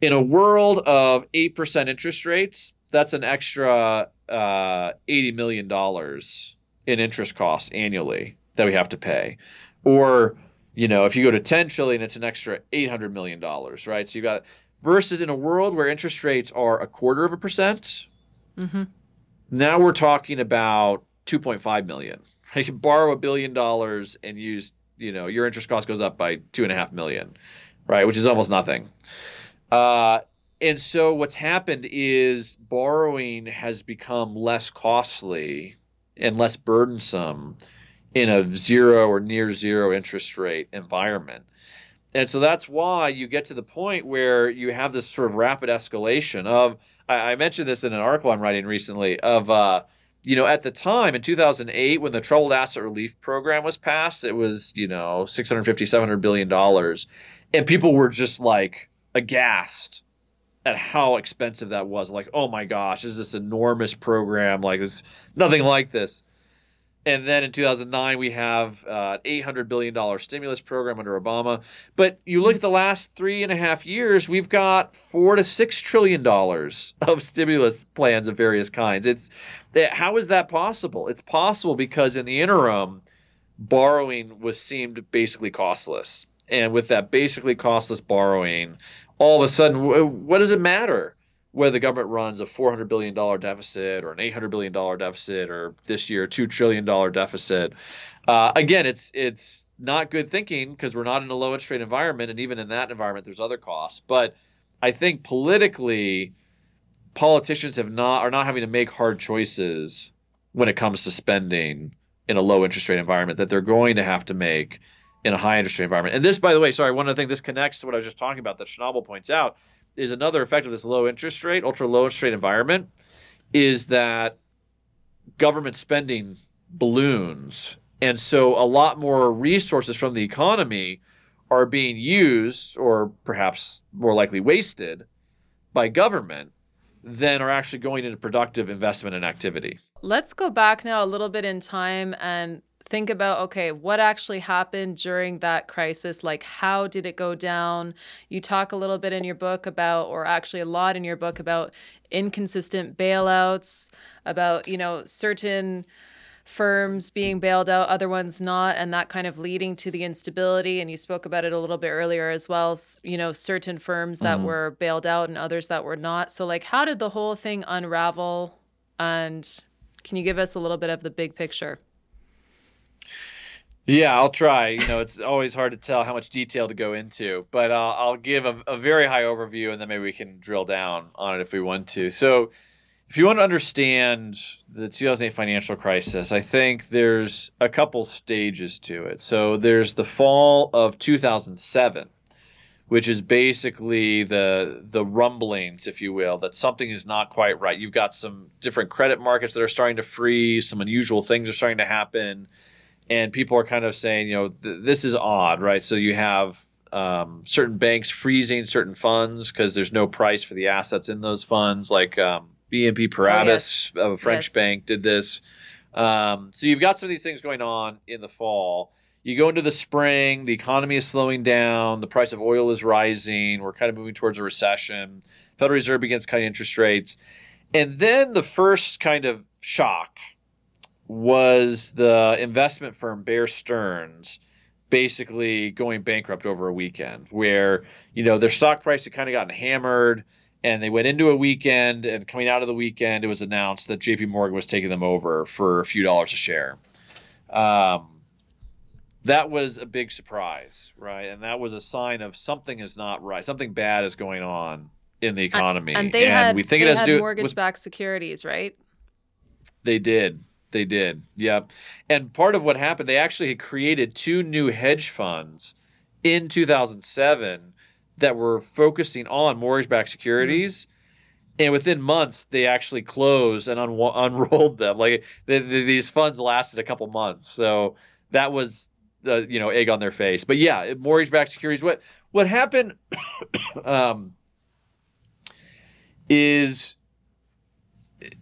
In a world of eight percent interest rates, that's an extra uh, eighty million dollars in interest costs annually that we have to pay. Or, you know, if you go to ten trillion, it's an extra eight hundred million dollars, right? So you've got versus in a world where interest rates are a quarter of a percent, hmm now we're talking about 2.5 million. You can borrow a billion dollars and use, you know, your interest cost goes up by two and a half million, right? Which is almost nothing. Uh, and so what's happened is borrowing has become less costly and less burdensome in a zero or near zero interest rate environment. And so that's why you get to the point where you have this sort of rapid escalation of, I, I mentioned this in an article I'm writing recently, of, uh, you know, at the time in 2008, when the Troubled Asset Relief Program was passed, it was, you know, 650, 700 billion dollars. And people were just like aghast at how expensive that was. Like, oh my gosh, this is this enormous program. Like, it's nothing like this. And then in 2009, we have uh, an $800 billion stimulus program under Obama. But you look at the last three and a half years, we've got four to six trillion dollars of stimulus plans of various kinds. It's eh, how is that possible? It's possible because in the interim, borrowing was seemed basically costless. And with that basically costless borrowing, all of a sudden, what does it matter whether the government runs a $400 billion deficit or an $800 billion deficit or this year a $2 trillion deficit? Uh, again, it's it's not good thinking because we're not in a low interest rate environment, and even in that environment, there's other costs. But I think politically, politicians have not are not having to make hard choices when it comes to spending in a low interest rate environment that they're going to have to make in a high interest rate environment. And this, by the way, sorry, one of the things this connects to what I was just talking about that Schnabl points out is another effect of this low interest rate, ultra low interest rate environment, is that government spending balloons. And so a lot more resources from the economy are being used, or perhaps more likely wasted, by government than are actually going into productive investment and activity. Let's go back now a little bit in time and think about okay, what actually happened during that crisis? Like, how did it go down? You talk a little bit in your book about, or actually a lot in your book about inconsistent bailouts, about, you know, certain firms being bailed out, other ones not, and that kind of leading to the instability. And you spoke about it a little bit earlier as well. You know, certain firms that Mhm. were bailed out and others that were not. So, like, how did the whole thing unravel? And can you give us a little bit of the big picture? Yeah, I'll try. You know, it's always hard to tell how much detail to go into, but uh, I'll give a, a, very high overview and then maybe we can drill down on it if we want to. So, if you want to understand the 2008 financial crisis, I think there's a couple stages to it. So, there's the fall of 2007, which is basically the the rumblings, if you will, that something is not quite right. You've got some different credit markets that are starting to freeze, some unusual things are starting to happen and people are kind of saying, you know, th- this is odd, right? So you have um, certain banks freezing certain funds because there's no price for the assets in those funds, like um, BNP Paribas, oh, yes. a French yes. bank, did this. Um, so you've got some of these things going on in the fall. You go into the spring, the economy is slowing down, the price of oil is rising, we're kind of moving towards a recession. Federal Reserve begins cutting interest rates. And then the first kind of shock was the investment firm Bear Stearns basically going bankrupt over a weekend where you know their stock price had kind of gotten hammered and they went into a weekend and coming out of the weekend it was announced that JP Morgan was taking them over for a few dollars a share. Um, that was a big surprise, right? And that was a sign of something is not right. Something bad is going on in the economy. And, and they and had, we think it has had mortgage-backed securities, right? They did. They did. Yeah. And part of what happened, they actually had created two new hedge funds in 2007 that were focusing on mortgage backed securities. Mm-hmm. And within months, they actually closed and un- unrolled them. Like the, the, these funds lasted a couple months. So that was the you know egg on their face. But yeah, mortgage backed securities. What what happened um, is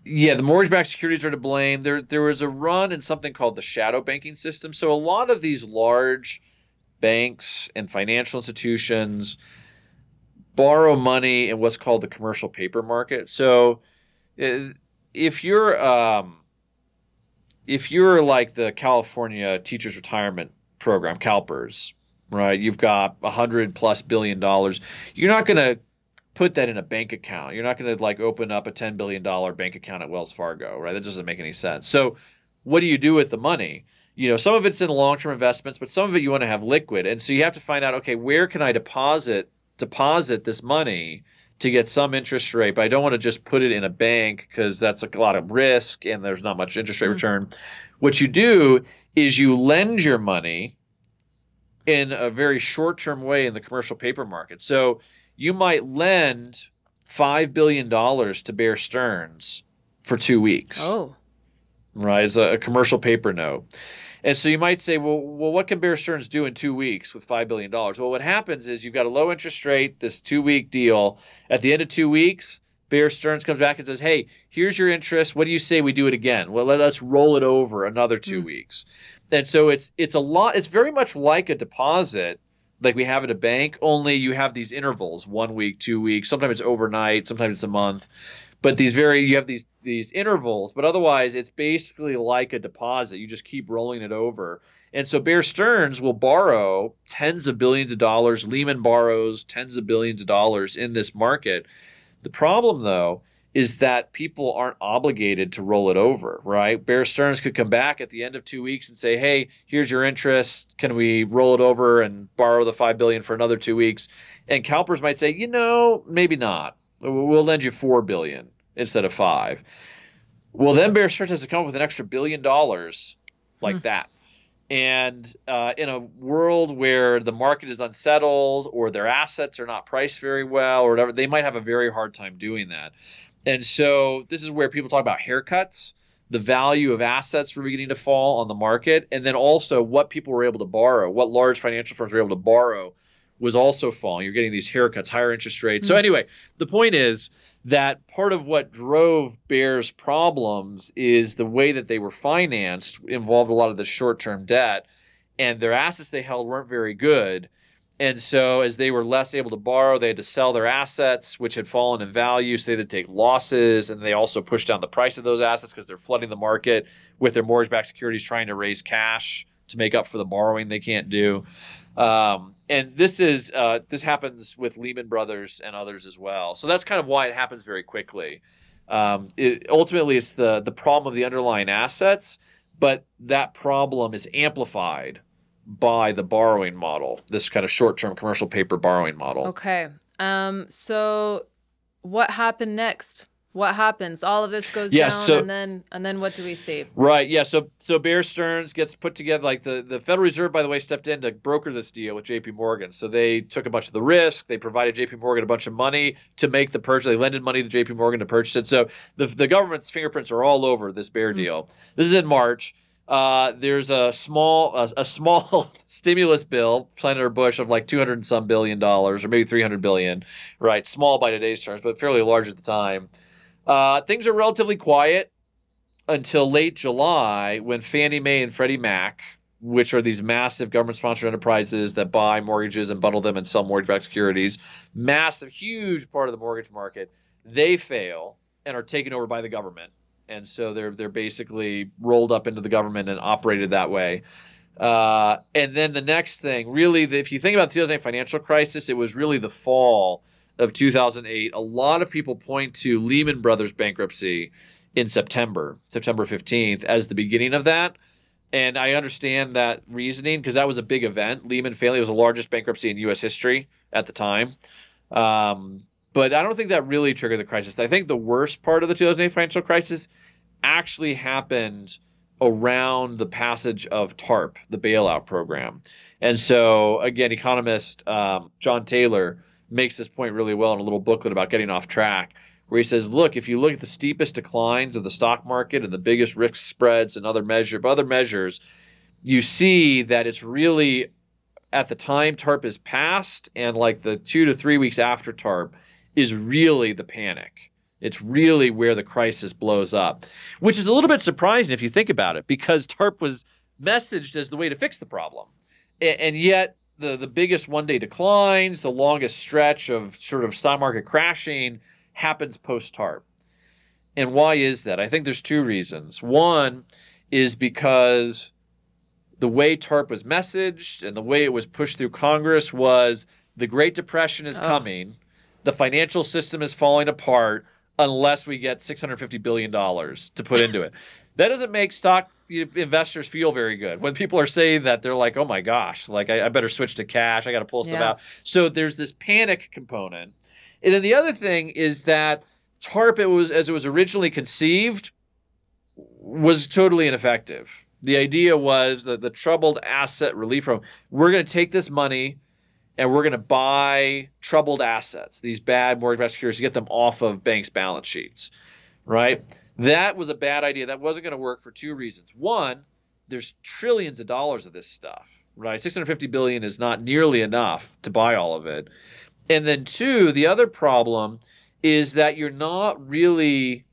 yeah, the mortgage-backed securities are to blame. There, there was a run in something called the shadow banking system. So a lot of these large banks and financial institutions borrow money in what's called the commercial paper market. So if you're um, if you're like the California Teachers Retirement Program, CalPERS, right? You've got a hundred plus billion dollars. You're not going to put that in a bank account. You're not going to like open up a $10 billion bank account at Wells Fargo, right? That doesn't make any sense. So, what do you do with the money? You know, some of it's in long-term investments, but some of it you want to have liquid. And so you have to find out, okay, where can I deposit deposit this money to get some interest rate, but I don't want to just put it in a bank because that's a lot of risk and there's not much interest rate mm-hmm. return. What you do is you lend your money in a very short-term way in the commercial paper market. So you might lend five billion dollars to Bear Stearns for two weeks. Oh, right, as a, a, commercial paper note. And so you might say, well, well, what can Bear Stearns do in two weeks with five billion dollars? Well, what happens is you've got a low interest rate, this two week deal. At the end of two weeks, Bear Stearns comes back and says, "Hey, here's your interest. What do you say we do it again? Well, let us roll it over another two mm. weeks." And so it's it's a lot. It's very much like a deposit like we have at a bank, only you have these intervals one week, two weeks, sometimes it's overnight, sometimes it's a month. But these very you have these these intervals, but otherwise it's basically like a deposit. You just keep rolling it over. And so Bear Stearns will borrow tens of billions of dollars. Lehman borrows tens of billions of dollars in this market. The problem though is that people aren't obligated to roll it over, right? Bear Stearns could come back at the end of two weeks and say, "Hey, here's your interest. Can we roll it over and borrow the five billion for another two weeks?" And CalPERS might say, "You know, maybe not. We'll lend you four billion instead of five. Well, then Bear Stearns has to come up with an extra billion dollars like hmm. that. And uh, in a world where the market is unsettled or their assets are not priced very well or whatever, they might have a very hard time doing that. And so this is where people talk about haircuts, the value of assets were beginning to fall on the market, and then also what people were able to borrow, what large financial firms were able to borrow was also falling. You're getting these haircuts, higher interest rates. Mm-hmm. So anyway, the point is that part of what drove Bear's problems is the way that they were financed involved a lot of the short-term debt, and their assets they held weren't very good. And so, as they were less able to borrow, they had to sell their assets, which had fallen in value. So they had to take losses, and they also pushed down the price of those assets because they're flooding the market with their mortgage-backed securities, trying to raise cash to make up for the borrowing they can't do. Um, and this is uh, this happens with Lehman Brothers and others as well. So that's kind of why it happens very quickly. Um, it, ultimately, it's the the problem of the underlying assets, but that problem is amplified by the borrowing model, this kind of short-term commercial paper borrowing model. Okay. Um, so what happened next? What happens? All of this goes Yeah, down, so- and then and then what do we see? Right. Yeah. So so Bear Stearns gets put together. Like the, the Federal Reserve, by the way, stepped in to broker this deal with J.P. Morgan. So they took a bunch of the risk. They provided J.P. Morgan a bunch of money to make the purchase. They lended money to J.P. Morgan to purchase it. So the the government's fingerprints are all over this Bear Mm. deal. This is in March. Uh, there's a small a, a small stimulus bill, Senator Bush, of like 200 and some billion dollars, or maybe 300 billion. Right. Small by today's terms, but fairly large at the time. Uh, things are relatively quiet until late July when Fannie Mae and Freddie Mac, which are these massive government sponsored enterprises that buy mortgages and bundle them and sell mortgage backed securities, massive, huge part of the mortgage market, they fail and are taken over by the government. And so they're they're basically rolled up into the government and operated that way. Uh, and then the next thing, really, if you think about the 2008 financial crisis, it was really the fall of 2008. A lot of people point to Lehman Brothers bankruptcy in September, September 15th, as the beginning of that. And I understand that reasoning because that was a big event. Lehman failing was the largest bankruptcy in U.S. history at the time. Um, but I don't think that really triggered the crisis. I think the worst part of the 2008 financial crisis actually happened around the passage of TARP, the bailout program. And so, again, economist um, John Taylor makes this point really well in a little booklet about getting off track, where he says, look, if you look at the steepest declines of the stock market and the biggest risk spreads and other measure other measures, you see that it's really at the time TARP is passed and like the two to three weeks after TARP is really the panic. It's really where the crisis blows up, which is a little bit surprising if you think about it, because TARP was messaged as the way to fix the problem. And yet, the, the biggest one day declines, the longest stretch of sort of stock market crashing happens post TARP. And why is that? I think there's two reasons. One is because the way TARP was messaged and the way it was pushed through Congress was the Great Depression is Oh. coming, the financial system is falling apart unless we get $650 billion to put into it. That doesn't make stock investors feel very good. When people are saying that, they're like, oh my gosh, like I, I better switch to cash. I got to pull stuff Yeah. out. So there's this panic component. And then the other thing is that TARP, it was as it was originally conceived, was totally ineffective. The idea was that the troubled asset relief program, we're going to take this money and we're going to buy troubled assets, these bad mortgage-backed securities, to get them off of banks' balance sheets, right? That was a bad idea. That wasn't going to work for two reasons. One, there's trillions of dollars of this stuff, right? 650 billion is not nearly enough to buy all of it. And then two, the other problem is that you're not really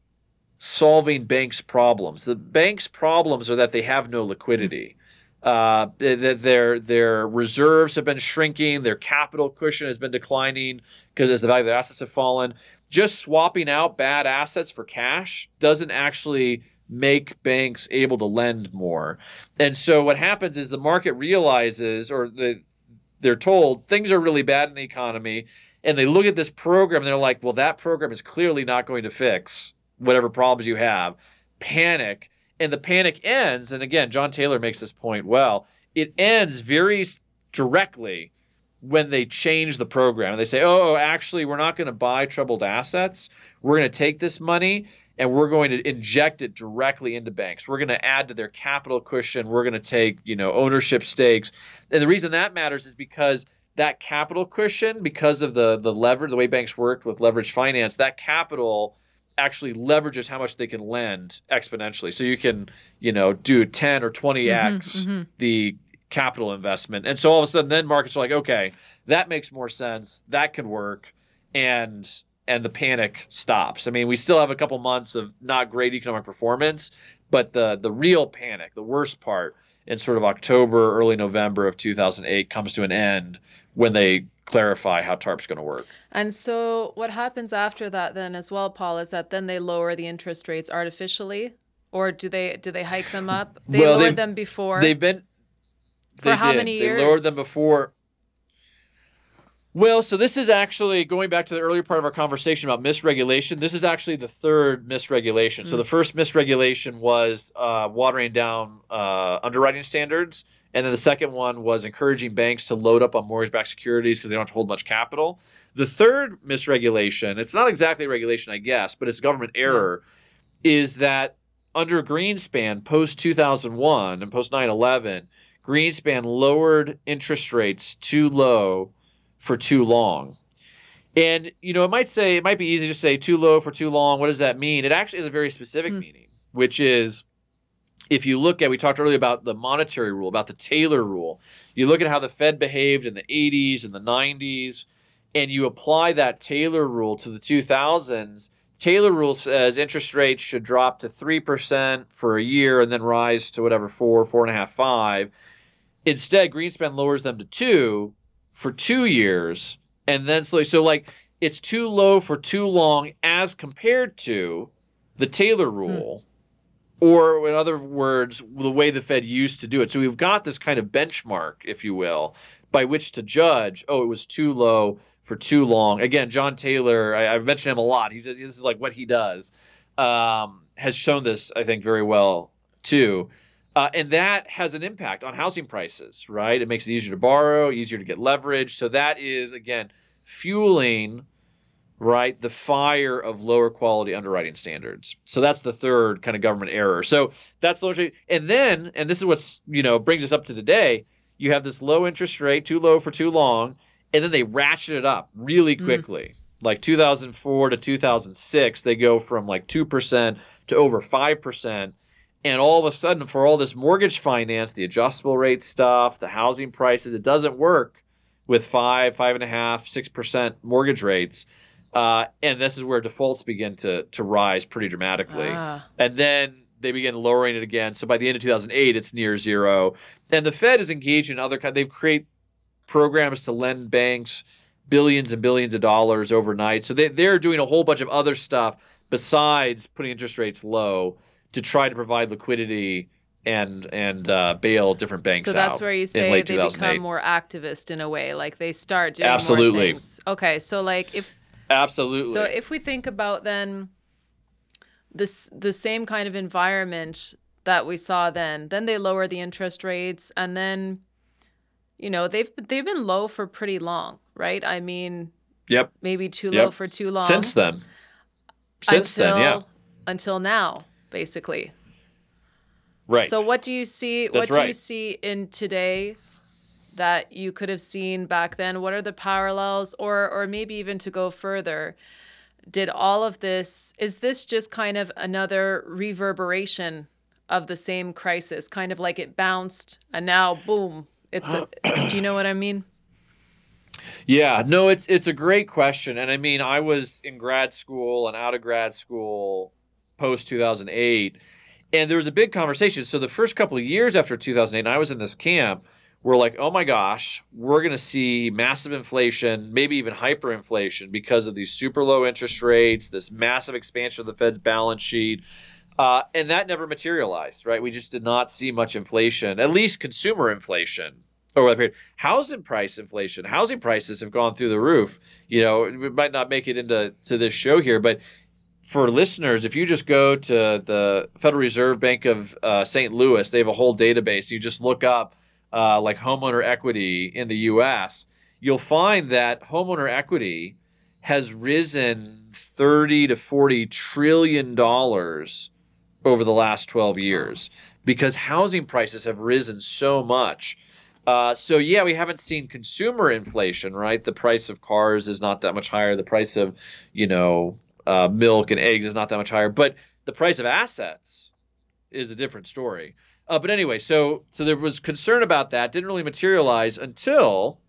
solving banks' problems. The banks' problems are that they have no liquidity. Uh, their their reserves have been shrinking, their capital cushion has been declining because as the value of their assets have fallen. Just swapping out bad assets for cash doesn't actually make banks able to lend more. And so what happens is the market realizes, or the, they're told things are really bad in the economy, and they look at this program and they're like, well, that program is clearly not going to fix whatever problems you have. Panic. And the panic ends. And again, John Taylor makes this point well. It ends very directly when they change the program. And they say, oh, actually, we're not going to buy troubled assets. We're going to take this money and we're going to inject it directly into banks. We're going to add to their capital cushion. We're going to take, you know, ownership stakes. And the reason that matters is because that capital cushion, because of the the lever, the way banks worked with leverage finance, that capital actually leverages how much they can lend exponentially. So you can, you know, do 10 or 20x mhm. the capital investment. And so all of a sudden then markets are like, okay, that makes more sense. That can work. And and the panic stops. I mean, we still have a couple months of not great economic performance, but the the real panic, the worst part in sort of October, early November of 2008 comes to an end when they clarify how TARP's going to work. And so what happens after that then as well, Paul, is that then they lower the interest rates artificially? Or do they do they hike them up? They Well, lowered them before. They've been For they how did. many They lowered them before. Well, so this is actually going back to the earlier part of our conversation about misregulation. This is actually the third misregulation. So Mm. the first misregulation was uh, watering down uh, underwriting standards, and then the second one was encouraging banks to load up on mortgage-backed securities because they don't have to hold much capital. The third misregulation, it's not exactly regulation, I guess, but it's government error, is that under Greenspan post 2001 and post 9 11, Greenspan lowered interest rates too low for too long. And, you know, it might say, it might be easy to say too low for too long. What does that mean? It actually has a very specific Hmm. meaning, which is if you look at, we talked earlier about the monetary rule, about the Taylor rule. You look at how the Fed behaved in the 80s and the 90s, and you apply that Taylor rule to the 2000s. Taylor rule says interest rates should drop to 3% for a year and then rise to whatever, four, four and a half, five. Instead, Greenspan lowers them to two for two years and then slowly. So, like, it's too low for too long as compared to the Taylor rule, or in other words, the way the Fed used to do it. So, we've got this kind of benchmark, if you will, by which to judge oh, it was too low for too long. Again, John Taylor, I, I mentioned him a lot. He's this is like what he does. Um, has shown this, I think, very well too. Uh, and that has an impact on housing prices, right? It makes it easier to borrow, easier to get leverage. So that is again fueling, right, the fire of lower quality underwriting standards. So that's the third kind of government error. So that's the and then, and this is what's you know brings us up to today. You have this low interest rate, too low for too long, and then they ratchet it up really Mm. quickly. Like 2004 to 2006, they go from like 2% to over 5%. And all of a sudden, for all this mortgage finance, the adjustable rate stuff, the housing prices, it doesn't work with five, five and a half, six percent mortgage rates. Uh, and this is where defaults begin to to rise pretty dramatically Ah, and then they begin lowering it again. So by the end of 2008, it's near zero. And the Fed is engaged in other kind. They've create programs to lend banks billions and billions of dollars overnight. So they they're doing a whole bunch of other stuff besides putting interest rates low to try to provide liquidity and and uh, bail different banks so that's where you say they become more activist in a way, like they start doing Absolutely. more things. Absolutely. Okay, so like if Absolutely. So if we think about then this the same kind of environment that we saw then, then they lower the interest rates and then you know, they've they've been low for pretty long, right? I mean, yep. maybe too Yep. low for too long. Since then. Since until, then, yeah. Until now, basically. Right. So what do you see what That's do you see in today that you could have seen back then? What are the parallels or or maybe even to go further? Did all of this is this just kind of another reverberation of the same crisis, kind of like it bounced and now boom, it's a, do you know what I mean? Yeah, no, it's it's a great question, and I mean, I was in grad school and out of grad school post two thousand eight, and there was a big conversation. So the first couple of years after two thousand eight, and I was in this camp. We're like, oh my gosh, we're going to see massive inflation, maybe even hyperinflation because of these super low interest rates, this massive expansion of the Fed's balance sheet. Uh, and that never materialized, right? We just did not see much inflation, at least consumer inflation over that period. Housing price inflation, housing prices have gone through the roof. You know, we might not make it into to this show here, but for listeners, if you just go to the Federal Reserve Bank of uh, St. Louis, they have a whole database. You just look up uh, like homeowner equity in the U.S. You'll find that homeowner equity has risen 30 to 40 trillion dollars over the last 12 years because housing prices have risen so much. Uh, so yeah, we haven't seen consumer inflation, right? The price of cars is not that much higher. The price of, you know, uh, milk and eggs is not that much higher. But the price of assets is a different story. Uh, but anyway, so so there was concern about that. Didn't really materialize until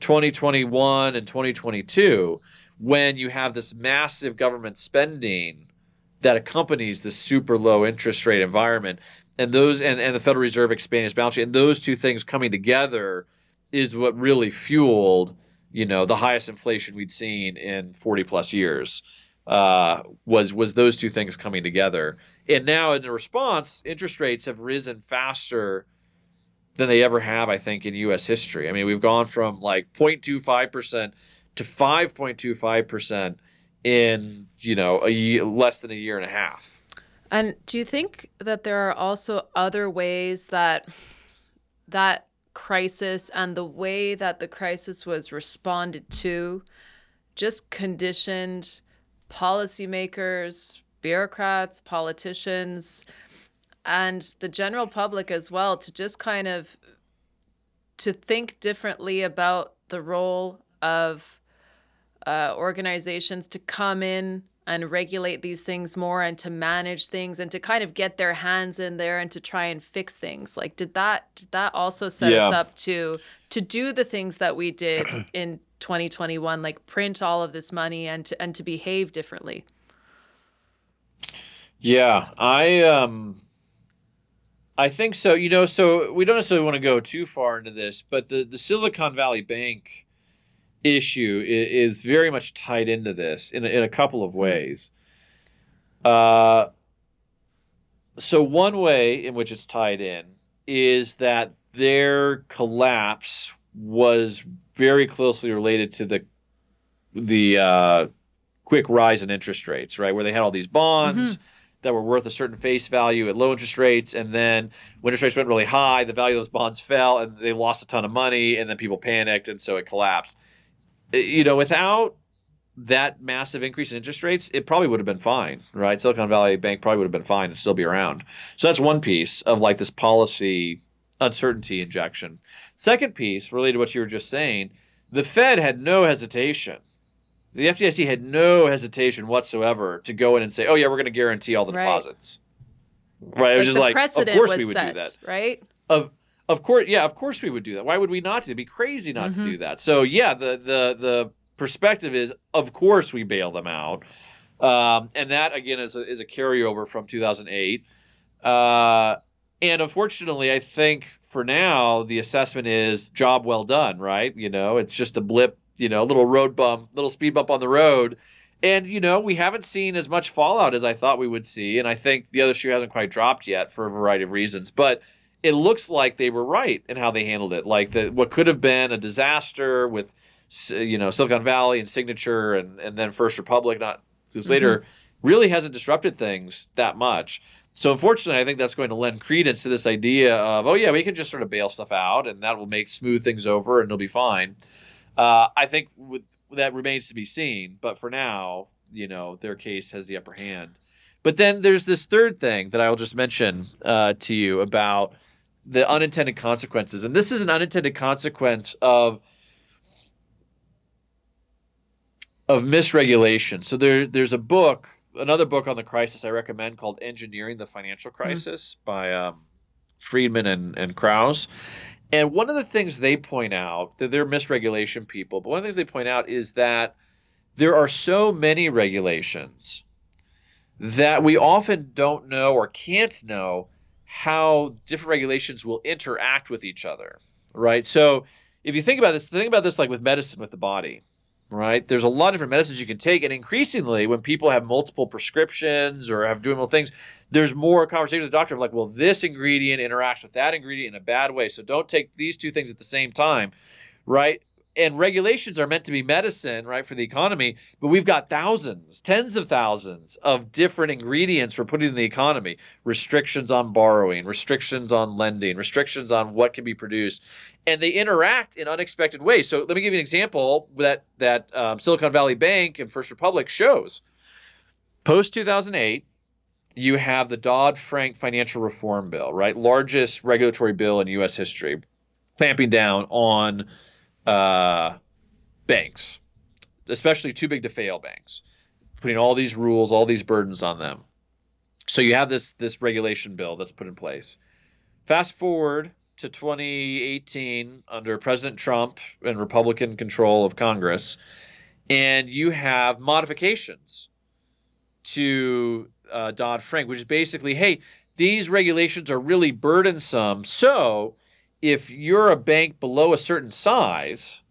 2021 and 2022, when you have this massive government spending that accompanies this super low interest rate environment and those and, and the Federal Reserve expanding its balance sheet, and those two things coming together is what really fueled, you know, the highest inflation we'd seen in 40 plus years. Uh, was was those two things coming together, and now in the response, interest rates have risen faster than they ever have, I think, in U.S. history. I mean, we've gone from like 0.25 percent to 5.25 percent in you know a year, less than a year and a half. And do you think that there are also other ways that that crisis and the way that the crisis was responded to just conditioned policymakers, bureaucrats, politicians, and the general public as well to just kind of to think differently about the role of uh, organizations to come in and regulate these things more and to manage things and to kind of get their hands in there and to try and fix things like did that did that also set Yeah. us up to to do the things that we did in 2021 like print all of this money and to and to behave differently Yeah, I um I think so. You know, so we don't necessarily want to go too far into this, but the the Silicon Valley Bank issue is, is very much tied into this in a, in a couple of ways. Uh so one way in which it's tied in is that their collapse was very closely related to the the uh, quick rise in interest rates, right? Where they had all these bonds that were worth a certain face value at low interest rates, and then when interest rates went really high, the value of those bonds fell, and they lost a ton of money, and then people panicked, and so it collapsed. Uh, You know, without that massive increase in interest rates, it probably would have been fine, right? Silicon Valley Bank probably would have been fine and still be around. So that's one piece of like this policy uncertainty injection. Second piece, related to what you were just saying, the Fed had no hesitation. The FDIC had no hesitation whatsoever to go in and say, "Oh yeah, we're going to guarantee all the Right. deposits." Right? It was just like, of course we would set, do that. right Of of course, yeah, of course we would do that. Why would we not do? It'd be crazy not Mhm. to do that. So yeah, the the the perspective is, of course we bail them out, um, and that again is a, is a carryover from 2008. Uh, and unfortunately, I think for now the assessment is job well done. Right? You know, it's just a blip. You know, a little road bump, little speed bump on the road. And you know, we haven't seen as much fallout as I thought we would see, and I think the other shoe hasn't quite dropped yet for a variety of reasons. But it looks like they were right in how they handled it. Like the what could have been a disaster with, you know, Silicon Valley and Signature, and and then First Republic, not later, really hasn't disrupted things that much. So unfortunately, I think that's going to lend credence to this idea of, oh yeah, we can just sort of bail stuff out, and that will make smooth things over, and it'll be fine. Uh, I think with, that remains to be seen, but for now, you know, their case has the upper hand. But then there's this third thing that I will just mention uh, to you about the unintended consequences, and this is an unintended consequence of of misregulation. So there, there's a book, another book on the crisis I recommend called "Engineering the Financial Crisis" by um, Friedman and and Kraus. And one of the things they point out that they're misregulation people, but one of the things they point out is that there are so many regulations that we often don't know or can't know how different regulations will interact with each other, right? So if you think about this, think about this like with medicine with the body, right? There's a lot of different medicines you can take, and increasingly, when people have multiple prescriptions or have doing multiple things, there's more conversation with the doctor of like, well, this ingredient interacts with that ingredient in a bad way, so don't take these two things at the same time, right? And regulations are meant to be medicine, right, for the economy, but we've got thousands, tens of thousands of different ingredients we're putting in the economy. Restrictions on borrowing, restrictions on lending, restrictions on what can be produced, and they interact in unexpected ways. So let me give you an example that that um, Silicon Valley Bank and First Republic shows. Post 2008, you have the Dodd Frank Financial Reform Bill, right? Largest regulatory bill in U.S. history, clamping down on uh, banks, especially too big to fail banks, putting all these rules, all these burdens on them. So you have this this regulation bill that's put in place. Fast forward to 2018 under President Trump and Republican control of Congress, and you have modifications to uh, Dodd Frank, which is basically, hey, these regulations are really burdensome. So if you're a bank below a certain size,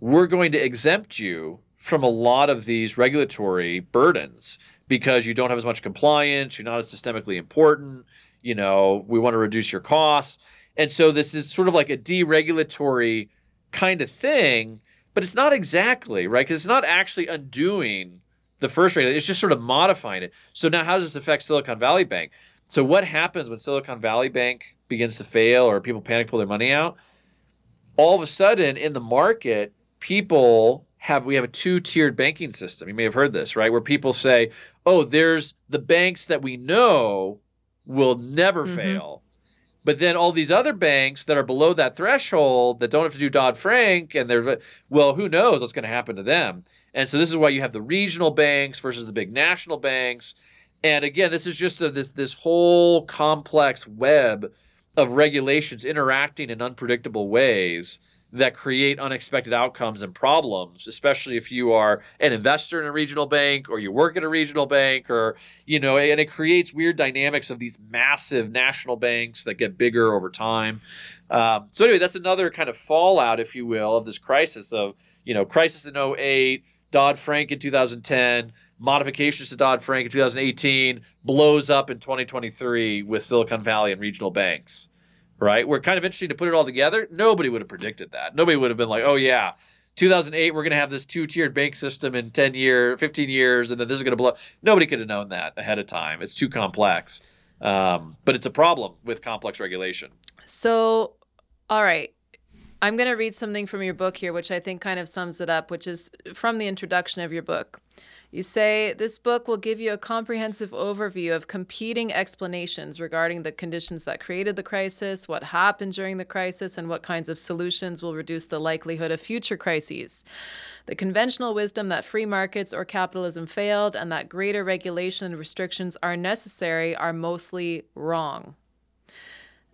we're going to exempt you from a lot of these regulatory burdens because you don't have as much compliance, you're not as systemically important, you know, we want to reduce your costs. And so this is sort of like a deregulatory kind of thing, but it's not exactly, right? Because it's not actually undoing the first rate. It's just sort of modifying it. So now how does this affect Silicon Valley Bank? So what happens when Silicon Valley Bank begins to fail or people panic pull their money out? All of a sudden in the market, people have we have a two-tiered banking system. You may have heard this, right? Where people say, "Oh, there's the banks that we know will never mm-hmm. fail." But then all these other banks that are below that threshold that don't have to do Dodd Frank and they're well, who knows what's going to happen to them? And so this is why you have the regional banks versus the big national banks. And again, this is just a, this this whole complex web of regulations interacting in unpredictable ways that create unexpected outcomes and problems, especially if you are an investor in a regional bank or you work at a regional bank or, you know, and it creates weird dynamics of these massive national banks that get bigger over time. Um, so, anyway, that's another kind of fallout, if you will, of this crisis of, you know, crisis in 08, Dodd Frank in 2010, modifications to Dodd Frank in 2018, blows up in 2023 with Silicon Valley and regional banks right? We're kind of interesting to put it all together. Nobody would have predicted that. Nobody would have been like, oh, yeah, 2008, we're going to have this two tiered bank system in 10 years, 15 years, and then this is going to blow. Nobody could have known that ahead of time. It's too complex. Um, but it's a problem with complex regulation. So, all right. I'm going to read something from your book here, which I think kind of sums it up, which is from the introduction of your book. You say this book will give you a comprehensive overview of competing explanations regarding the conditions that created the crisis, what happened during the crisis, and what kinds of solutions will reduce the likelihood of future crises. The conventional wisdom that free markets or capitalism failed and that greater regulation and restrictions are necessary are mostly wrong.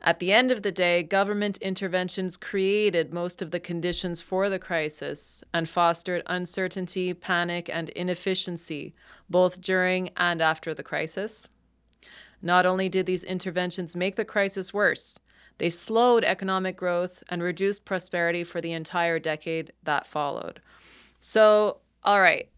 At the end of the day, government interventions created most of the conditions for the crisis and fostered uncertainty, panic, and inefficiency, both during and after the crisis. Not only did these interventions make the crisis worse, they slowed economic growth and reduced prosperity for the entire decade that followed. So, all right,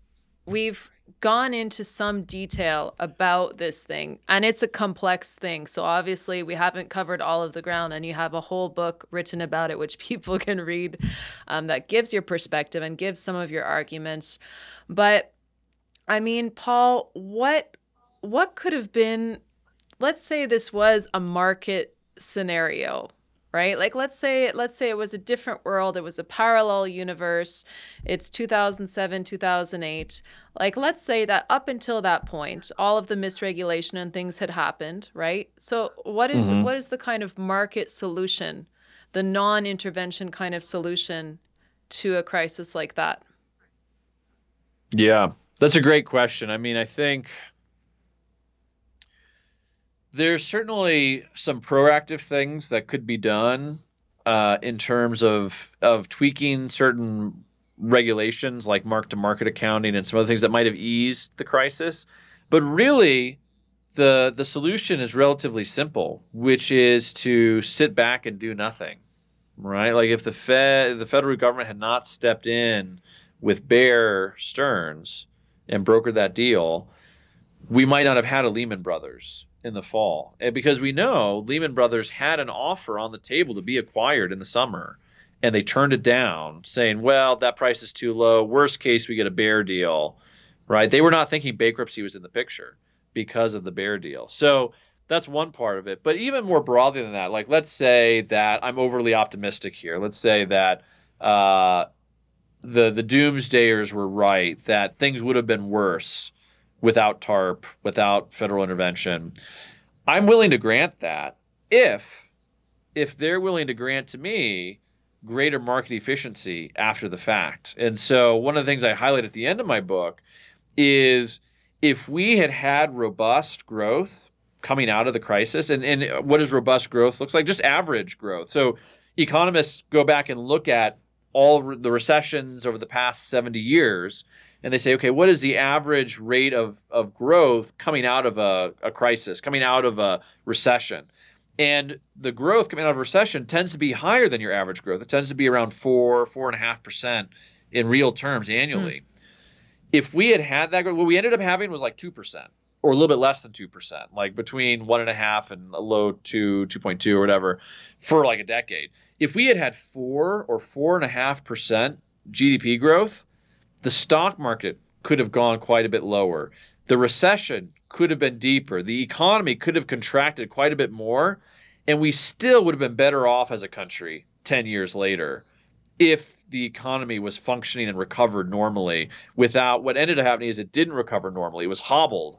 we've gone into some detail about this thing and it's a complex thing so obviously we haven't covered all of the ground and you have a whole book written about it which people can read um, that gives your perspective and gives some of your arguments. But i mean paul what what could have been let's say this was a market scenario right? Like let's say let's say it was a different world it was a parallel universe it's 2007 2008 like let's say that up until that point all of the misregulation and things had happened right? So what is, mm-hmm. what is the kind of market solution the non-intervention kind of solution to a crisis like that? Yeah that's a great question. I mean i think there's certainly some proactive things that could be done uh, in terms of of tweaking certain regulations like mark to market accounting and some other things that might have eased the crisis. But really, the the solution is relatively simple, which is to sit back and do nothing. Right? Like if the Fed the federal government had not stepped in with Bear Stearns and brokered that deal, we might not have had a Lehman Brothers in the fall. And because we know Lehman Brothers had an offer on the table to be acquired in the summer and they turned it down saying, "Well, that price is too low. Worst case we get a bear deal." Right? They were not thinking bankruptcy was in the picture because of the bear deal. So that's one part of it. But even more broadly than that, like let's say that I'm overly optimistic here. Let's say that uh, the the doomsdayers were right that things would have been worse without TARP, without federal intervention. I'm willing to grant that if if they're willing to grant to me greater market efficiency after the fact. And so one of the things I highlight at the end of my book is if we had had robust growth coming out of the crisis and, and what does robust growth looks like just average growth so economists go back and look at all the recessions over the past 70 years and they say, okay, what is the average rate of, of growth coming out of a, a crisis, coming out of a recession? And the growth coming out of a recession tends to be higher than your average growth. It tends to be around four, four and a half percent in real terms annually. Mm. If we had had that, growth, what we ended up having was like two percent or a little bit less than 2%, like between one and a half and a low two, 2.2 or whatever for like a decade. If we had had four or four and a half percent GDP growth, the stock market could have gone quite a bit lower. The recession could have been deeper. The economy could have contracted quite a bit more, and we still would have been better off as a country 10 years later if the economy was functioning and recovered normally without what ended up happening is it didn't recover normally. It was hobbled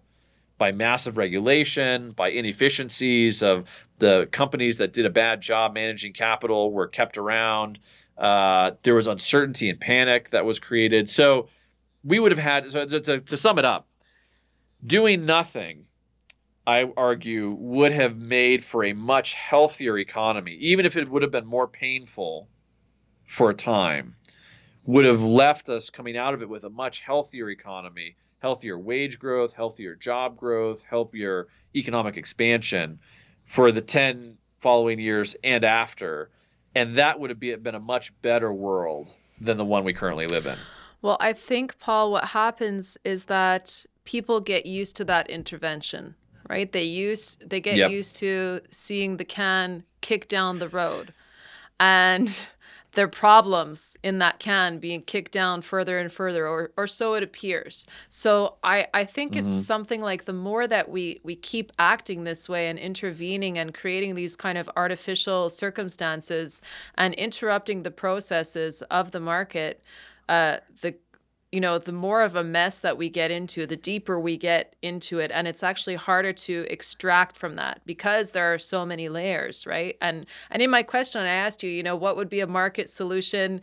by massive regulation, by inefficiencies of the companies that did a bad job managing capital were kept around. Uh, there was uncertainty and panic that was created. So we would have had, so to, to, to sum it up, doing nothing, I argue, would have made for a much healthier economy, even if it would have been more painful for a time, would have left us coming out of it with a much healthier economy, healthier wage growth, healthier job growth, healthier economic expansion for the 10 following years and after. And that would have been a much better world than the one we currently live in. Well, I think, Paul, what happens is that people get used to that intervention, right? They use they get yep. used to seeing the can kick down the road. And their problems in that can being kicked down further and further or, or so it appears so i, I think mm-hmm. it's something like the more that we we keep acting this way and intervening and creating these kind of artificial circumstances and interrupting the processes of the market uh, the you know, the more of a mess that we get into, the deeper we get into it. And it's actually harder to extract from that because there are so many layers, right? And and in my question, I asked you, you know, what would be a market solution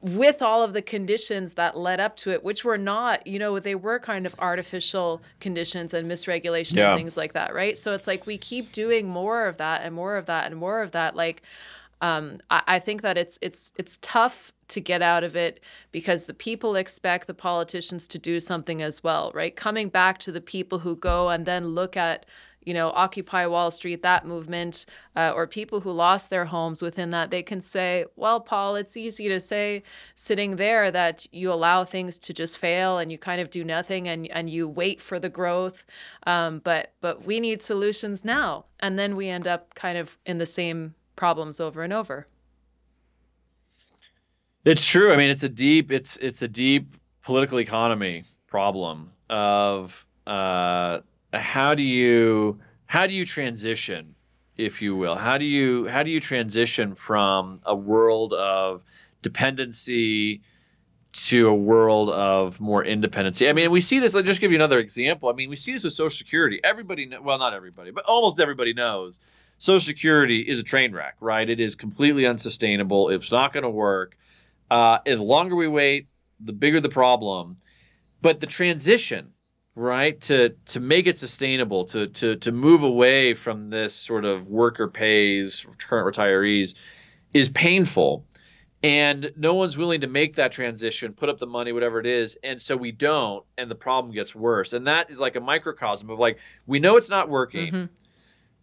with all of the conditions that led up to it, which were not, you know, they were kind of artificial conditions and misregulation yeah. and things like that, right? So it's like we keep doing more of that and more of that and more of that. Like, um, I, I think that it's it's it's tough to get out of it because the people expect the politicians to do something as well, right? Coming back to the people who go and then look at you know, Occupy Wall Street, that movement, uh, or people who lost their homes within that, they can say, well, Paul, it's easy to say sitting there that you allow things to just fail and you kind of do nothing and, and you wait for the growth. Um, but but we need solutions now. And then we end up kind of in the same problems over and over. It's true. I mean, it's a deep it's it's a deep political economy problem of uh, how do you how do you transition, if you will? How do you how do you transition from a world of dependency to a world of more independency? I mean, we see this. Let's just give you another example. I mean, we see this with Social Security. Everybody, well, not everybody, but almost everybody knows Social Security is a train wreck, right? It is completely unsustainable. It's not going to work. Uh, the longer we wait, the bigger the problem. But the transition, right, to to make it sustainable, to to to move away from this sort of worker pays current retirees, is painful. And no one's willing to make that transition, put up the money, whatever it is. And so we don't, and the problem gets worse. And that is like a microcosm of like, we know it's not working, mm-hmm.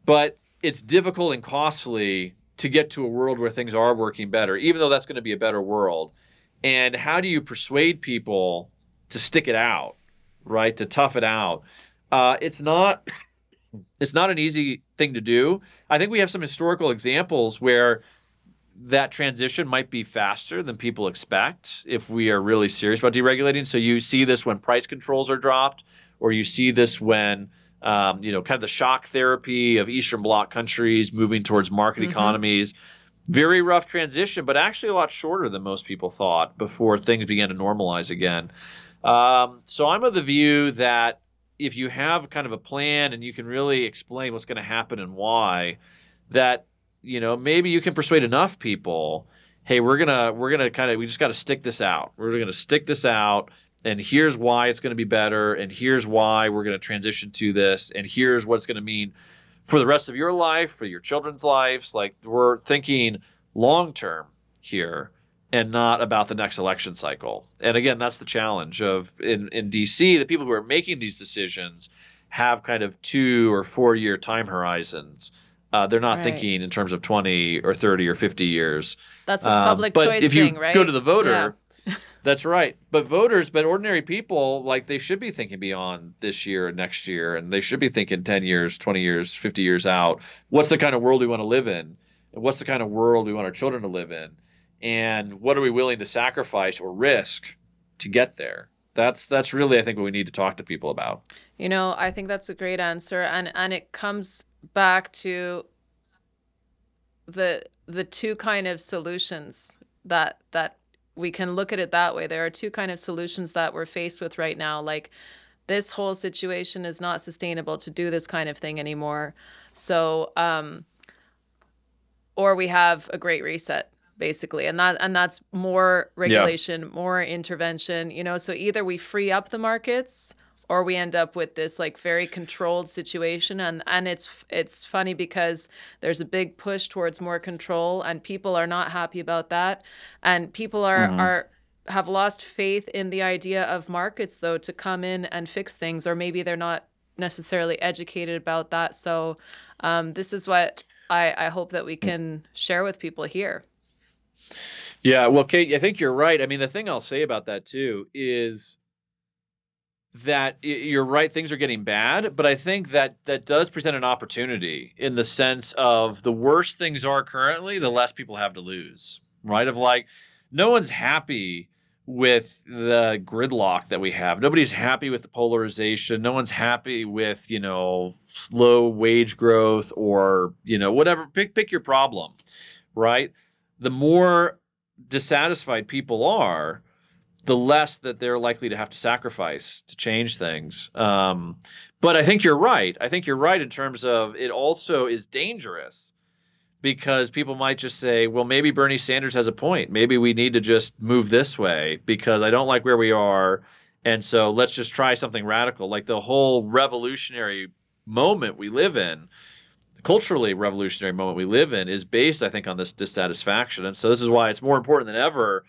but it's difficult and costly to get to a world where things are working better, even though that's going to be a better world. And how do you persuade people to stick it out, right? To tough it out? Uh, it's not. It's not an easy thing to do. I think we have some historical examples where that transition might be faster than people expect if we are really serious about deregulating. So you see this when price controls are dropped, or you see this when um, you know, kind of the shock therapy of Eastern Bloc countries moving towards market mm-hmm. economies. Very rough transition, but actually a lot shorter than most people thought before things began to normalize again. Um, so I'm of the view that if you have kind of a plan and you can really explain what's going to happen and why, that you know maybe you can persuade enough people. Hey, we're gonna we're gonna kind of we just got to stick this out. We're gonna stick this out and here's why it's going to be better and here's why we're going to transition to this and here's what it's going to mean for the rest of your life for your children's lives. Like we're thinking long term here and not about the next election cycle. And again that's the challenge of in, in dc the people who are making these decisions have kind of two or four year time horizons. Uh, they're not right. thinking in terms of 20 or 30 or 50 years. That's a public um, choice if you thing right? go to the voter yeah That's right. But voters, but ordinary people, like they should be thinking beyond this year and next year, and they should be thinking 10 years, 20 years, 50 years out. What's the kind of world we want to live in? And what's the kind of world we want our children to live in? And what are we willing to sacrifice or risk to get there? That's that's really I think what we need to talk to people about. You know, I think that's a great answer and and it comes back to the the two kind of solutions that that we can look at it that way. There are two kind of solutions that we're faced with right now. Like this whole situation is not sustainable to do this kind of thing anymore. So, um, or we have a great reset basically and that and that's more regulation yeah. more intervention you know so either we free up the markets or we end up with this like very controlled situation. And and it's it's funny because there's a big push towards more control and people are not happy about that. And people are mm-hmm. are have lost faith in the idea of markets though to come in and fix things or maybe they're not necessarily educated about that. So um, this is what I, I hope that we can share with people here. Yeah well kate i think you're right. I mean the thing i'll say about that too is that you're right things are getting bad but i think that that does present an opportunity in the sense of the worse things are currently the less people have to lose right? Of like no one's happy with the gridlock that we have. Nobody's happy with the polarization. No one's happy with you know slow wage growth or you know whatever. Pick pick your problem right? The more dissatisfied people are the less that they're likely to have to sacrifice to change things. Um, but I think you're right. I think you're right in terms of it also is dangerous because people might just say, well, maybe Bernie Sanders has a point. Maybe we need to just move this way because I don't like where we are. And so let's just try something radical. Like the whole revolutionary moment we live in, the culturally revolutionary moment we live in, is based, I think, on this dissatisfaction. And so this is why it's more important than ever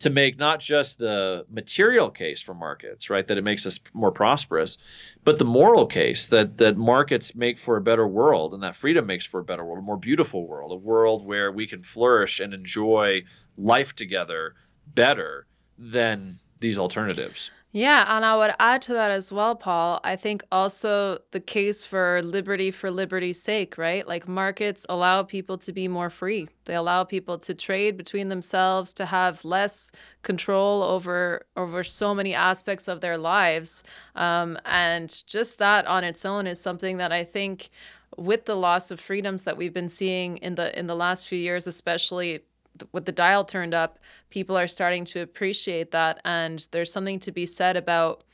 to make not just the material case for markets, right, that it makes us more prosperous, but the moral case that that markets make for a better world and that freedom makes for a better world, a more beautiful world, a world where we can flourish and enjoy life together better than these alternatives. Yeah, and I would add to that as well, Paul. I think also the case for liberty for liberty's sake, right? Like markets allow people to be more free. They allow people to trade between themselves, to have less control over over so many aspects of their lives, um, and just that on its own is something that I think, with the loss of freedoms that we've been seeing in the in the last few years, especially with the dial turned up, people are starting to appreciate that. And there's something to be said about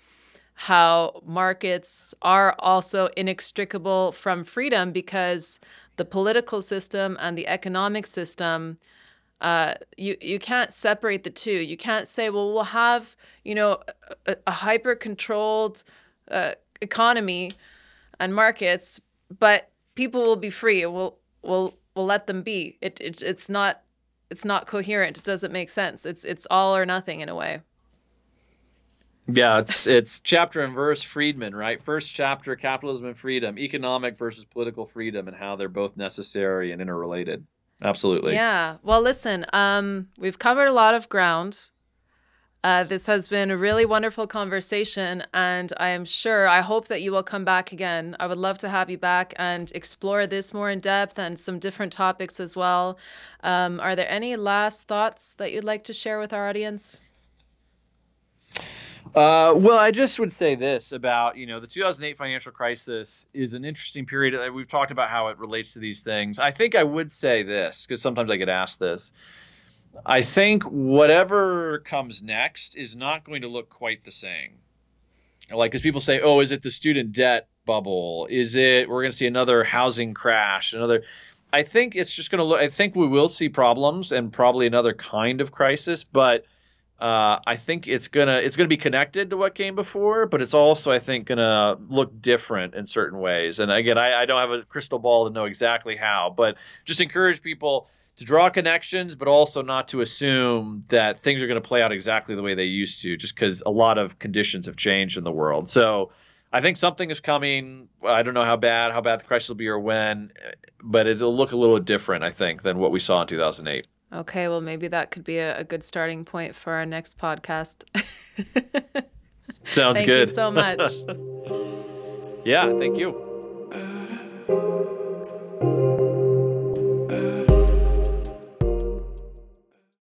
how markets are also inextricable from freedom because the political system and the economic system uh, you you can't separate the two. You can't say, well, we'll have you know a, a hyper controlled uh, economy and markets, but people will be free. We'll we'll we'll let them be. It, it it's not it's not coherent. It doesn't make sense. It's it's all or nothing in a way. Yeah, it's it's chapter and verse Friedman, right? First chapter, capitalism and freedom, economic versus political freedom, and how they're both necessary and interrelated. Absolutely. Yeah. Well, listen, um, we've covered a lot of ground. Uh, this has been a really wonderful conversation, and I am sure, I hope that you will come back again. I would love to have you back and explore this more in depth and some different topics as well. Um, are there any last thoughts that you'd like to share with our audience? Uh, well, I just would say this about you know the 2008 financial crisis is an interesting period. We've talked about how it relates to these things. I think I would say this because sometimes I get asked this. I think whatever comes next is not going to look quite the same. Like, because people say, oh, is it the student debt bubble? Is it, we're going to see another housing crash, another. I think it's just going to look, I think we will see problems and probably another kind of crisis, but. Uh, I think it's gonna it's gonna be connected to what came before, but it's also I think gonna look different in certain ways. And again, I, I don't have a crystal ball to know exactly how, but just encourage people to draw connections, but also not to assume that things are going to play out exactly the way they used to, just because a lot of conditions have changed in the world. So I think something is coming. I don't know how bad, how bad the crisis will be or when, but it'll look a little different, I think, than what we saw in 2008. Okay, well, maybe that could be a, a good starting point for our next podcast. Sounds thank good. Thank you so much. yeah, thank you.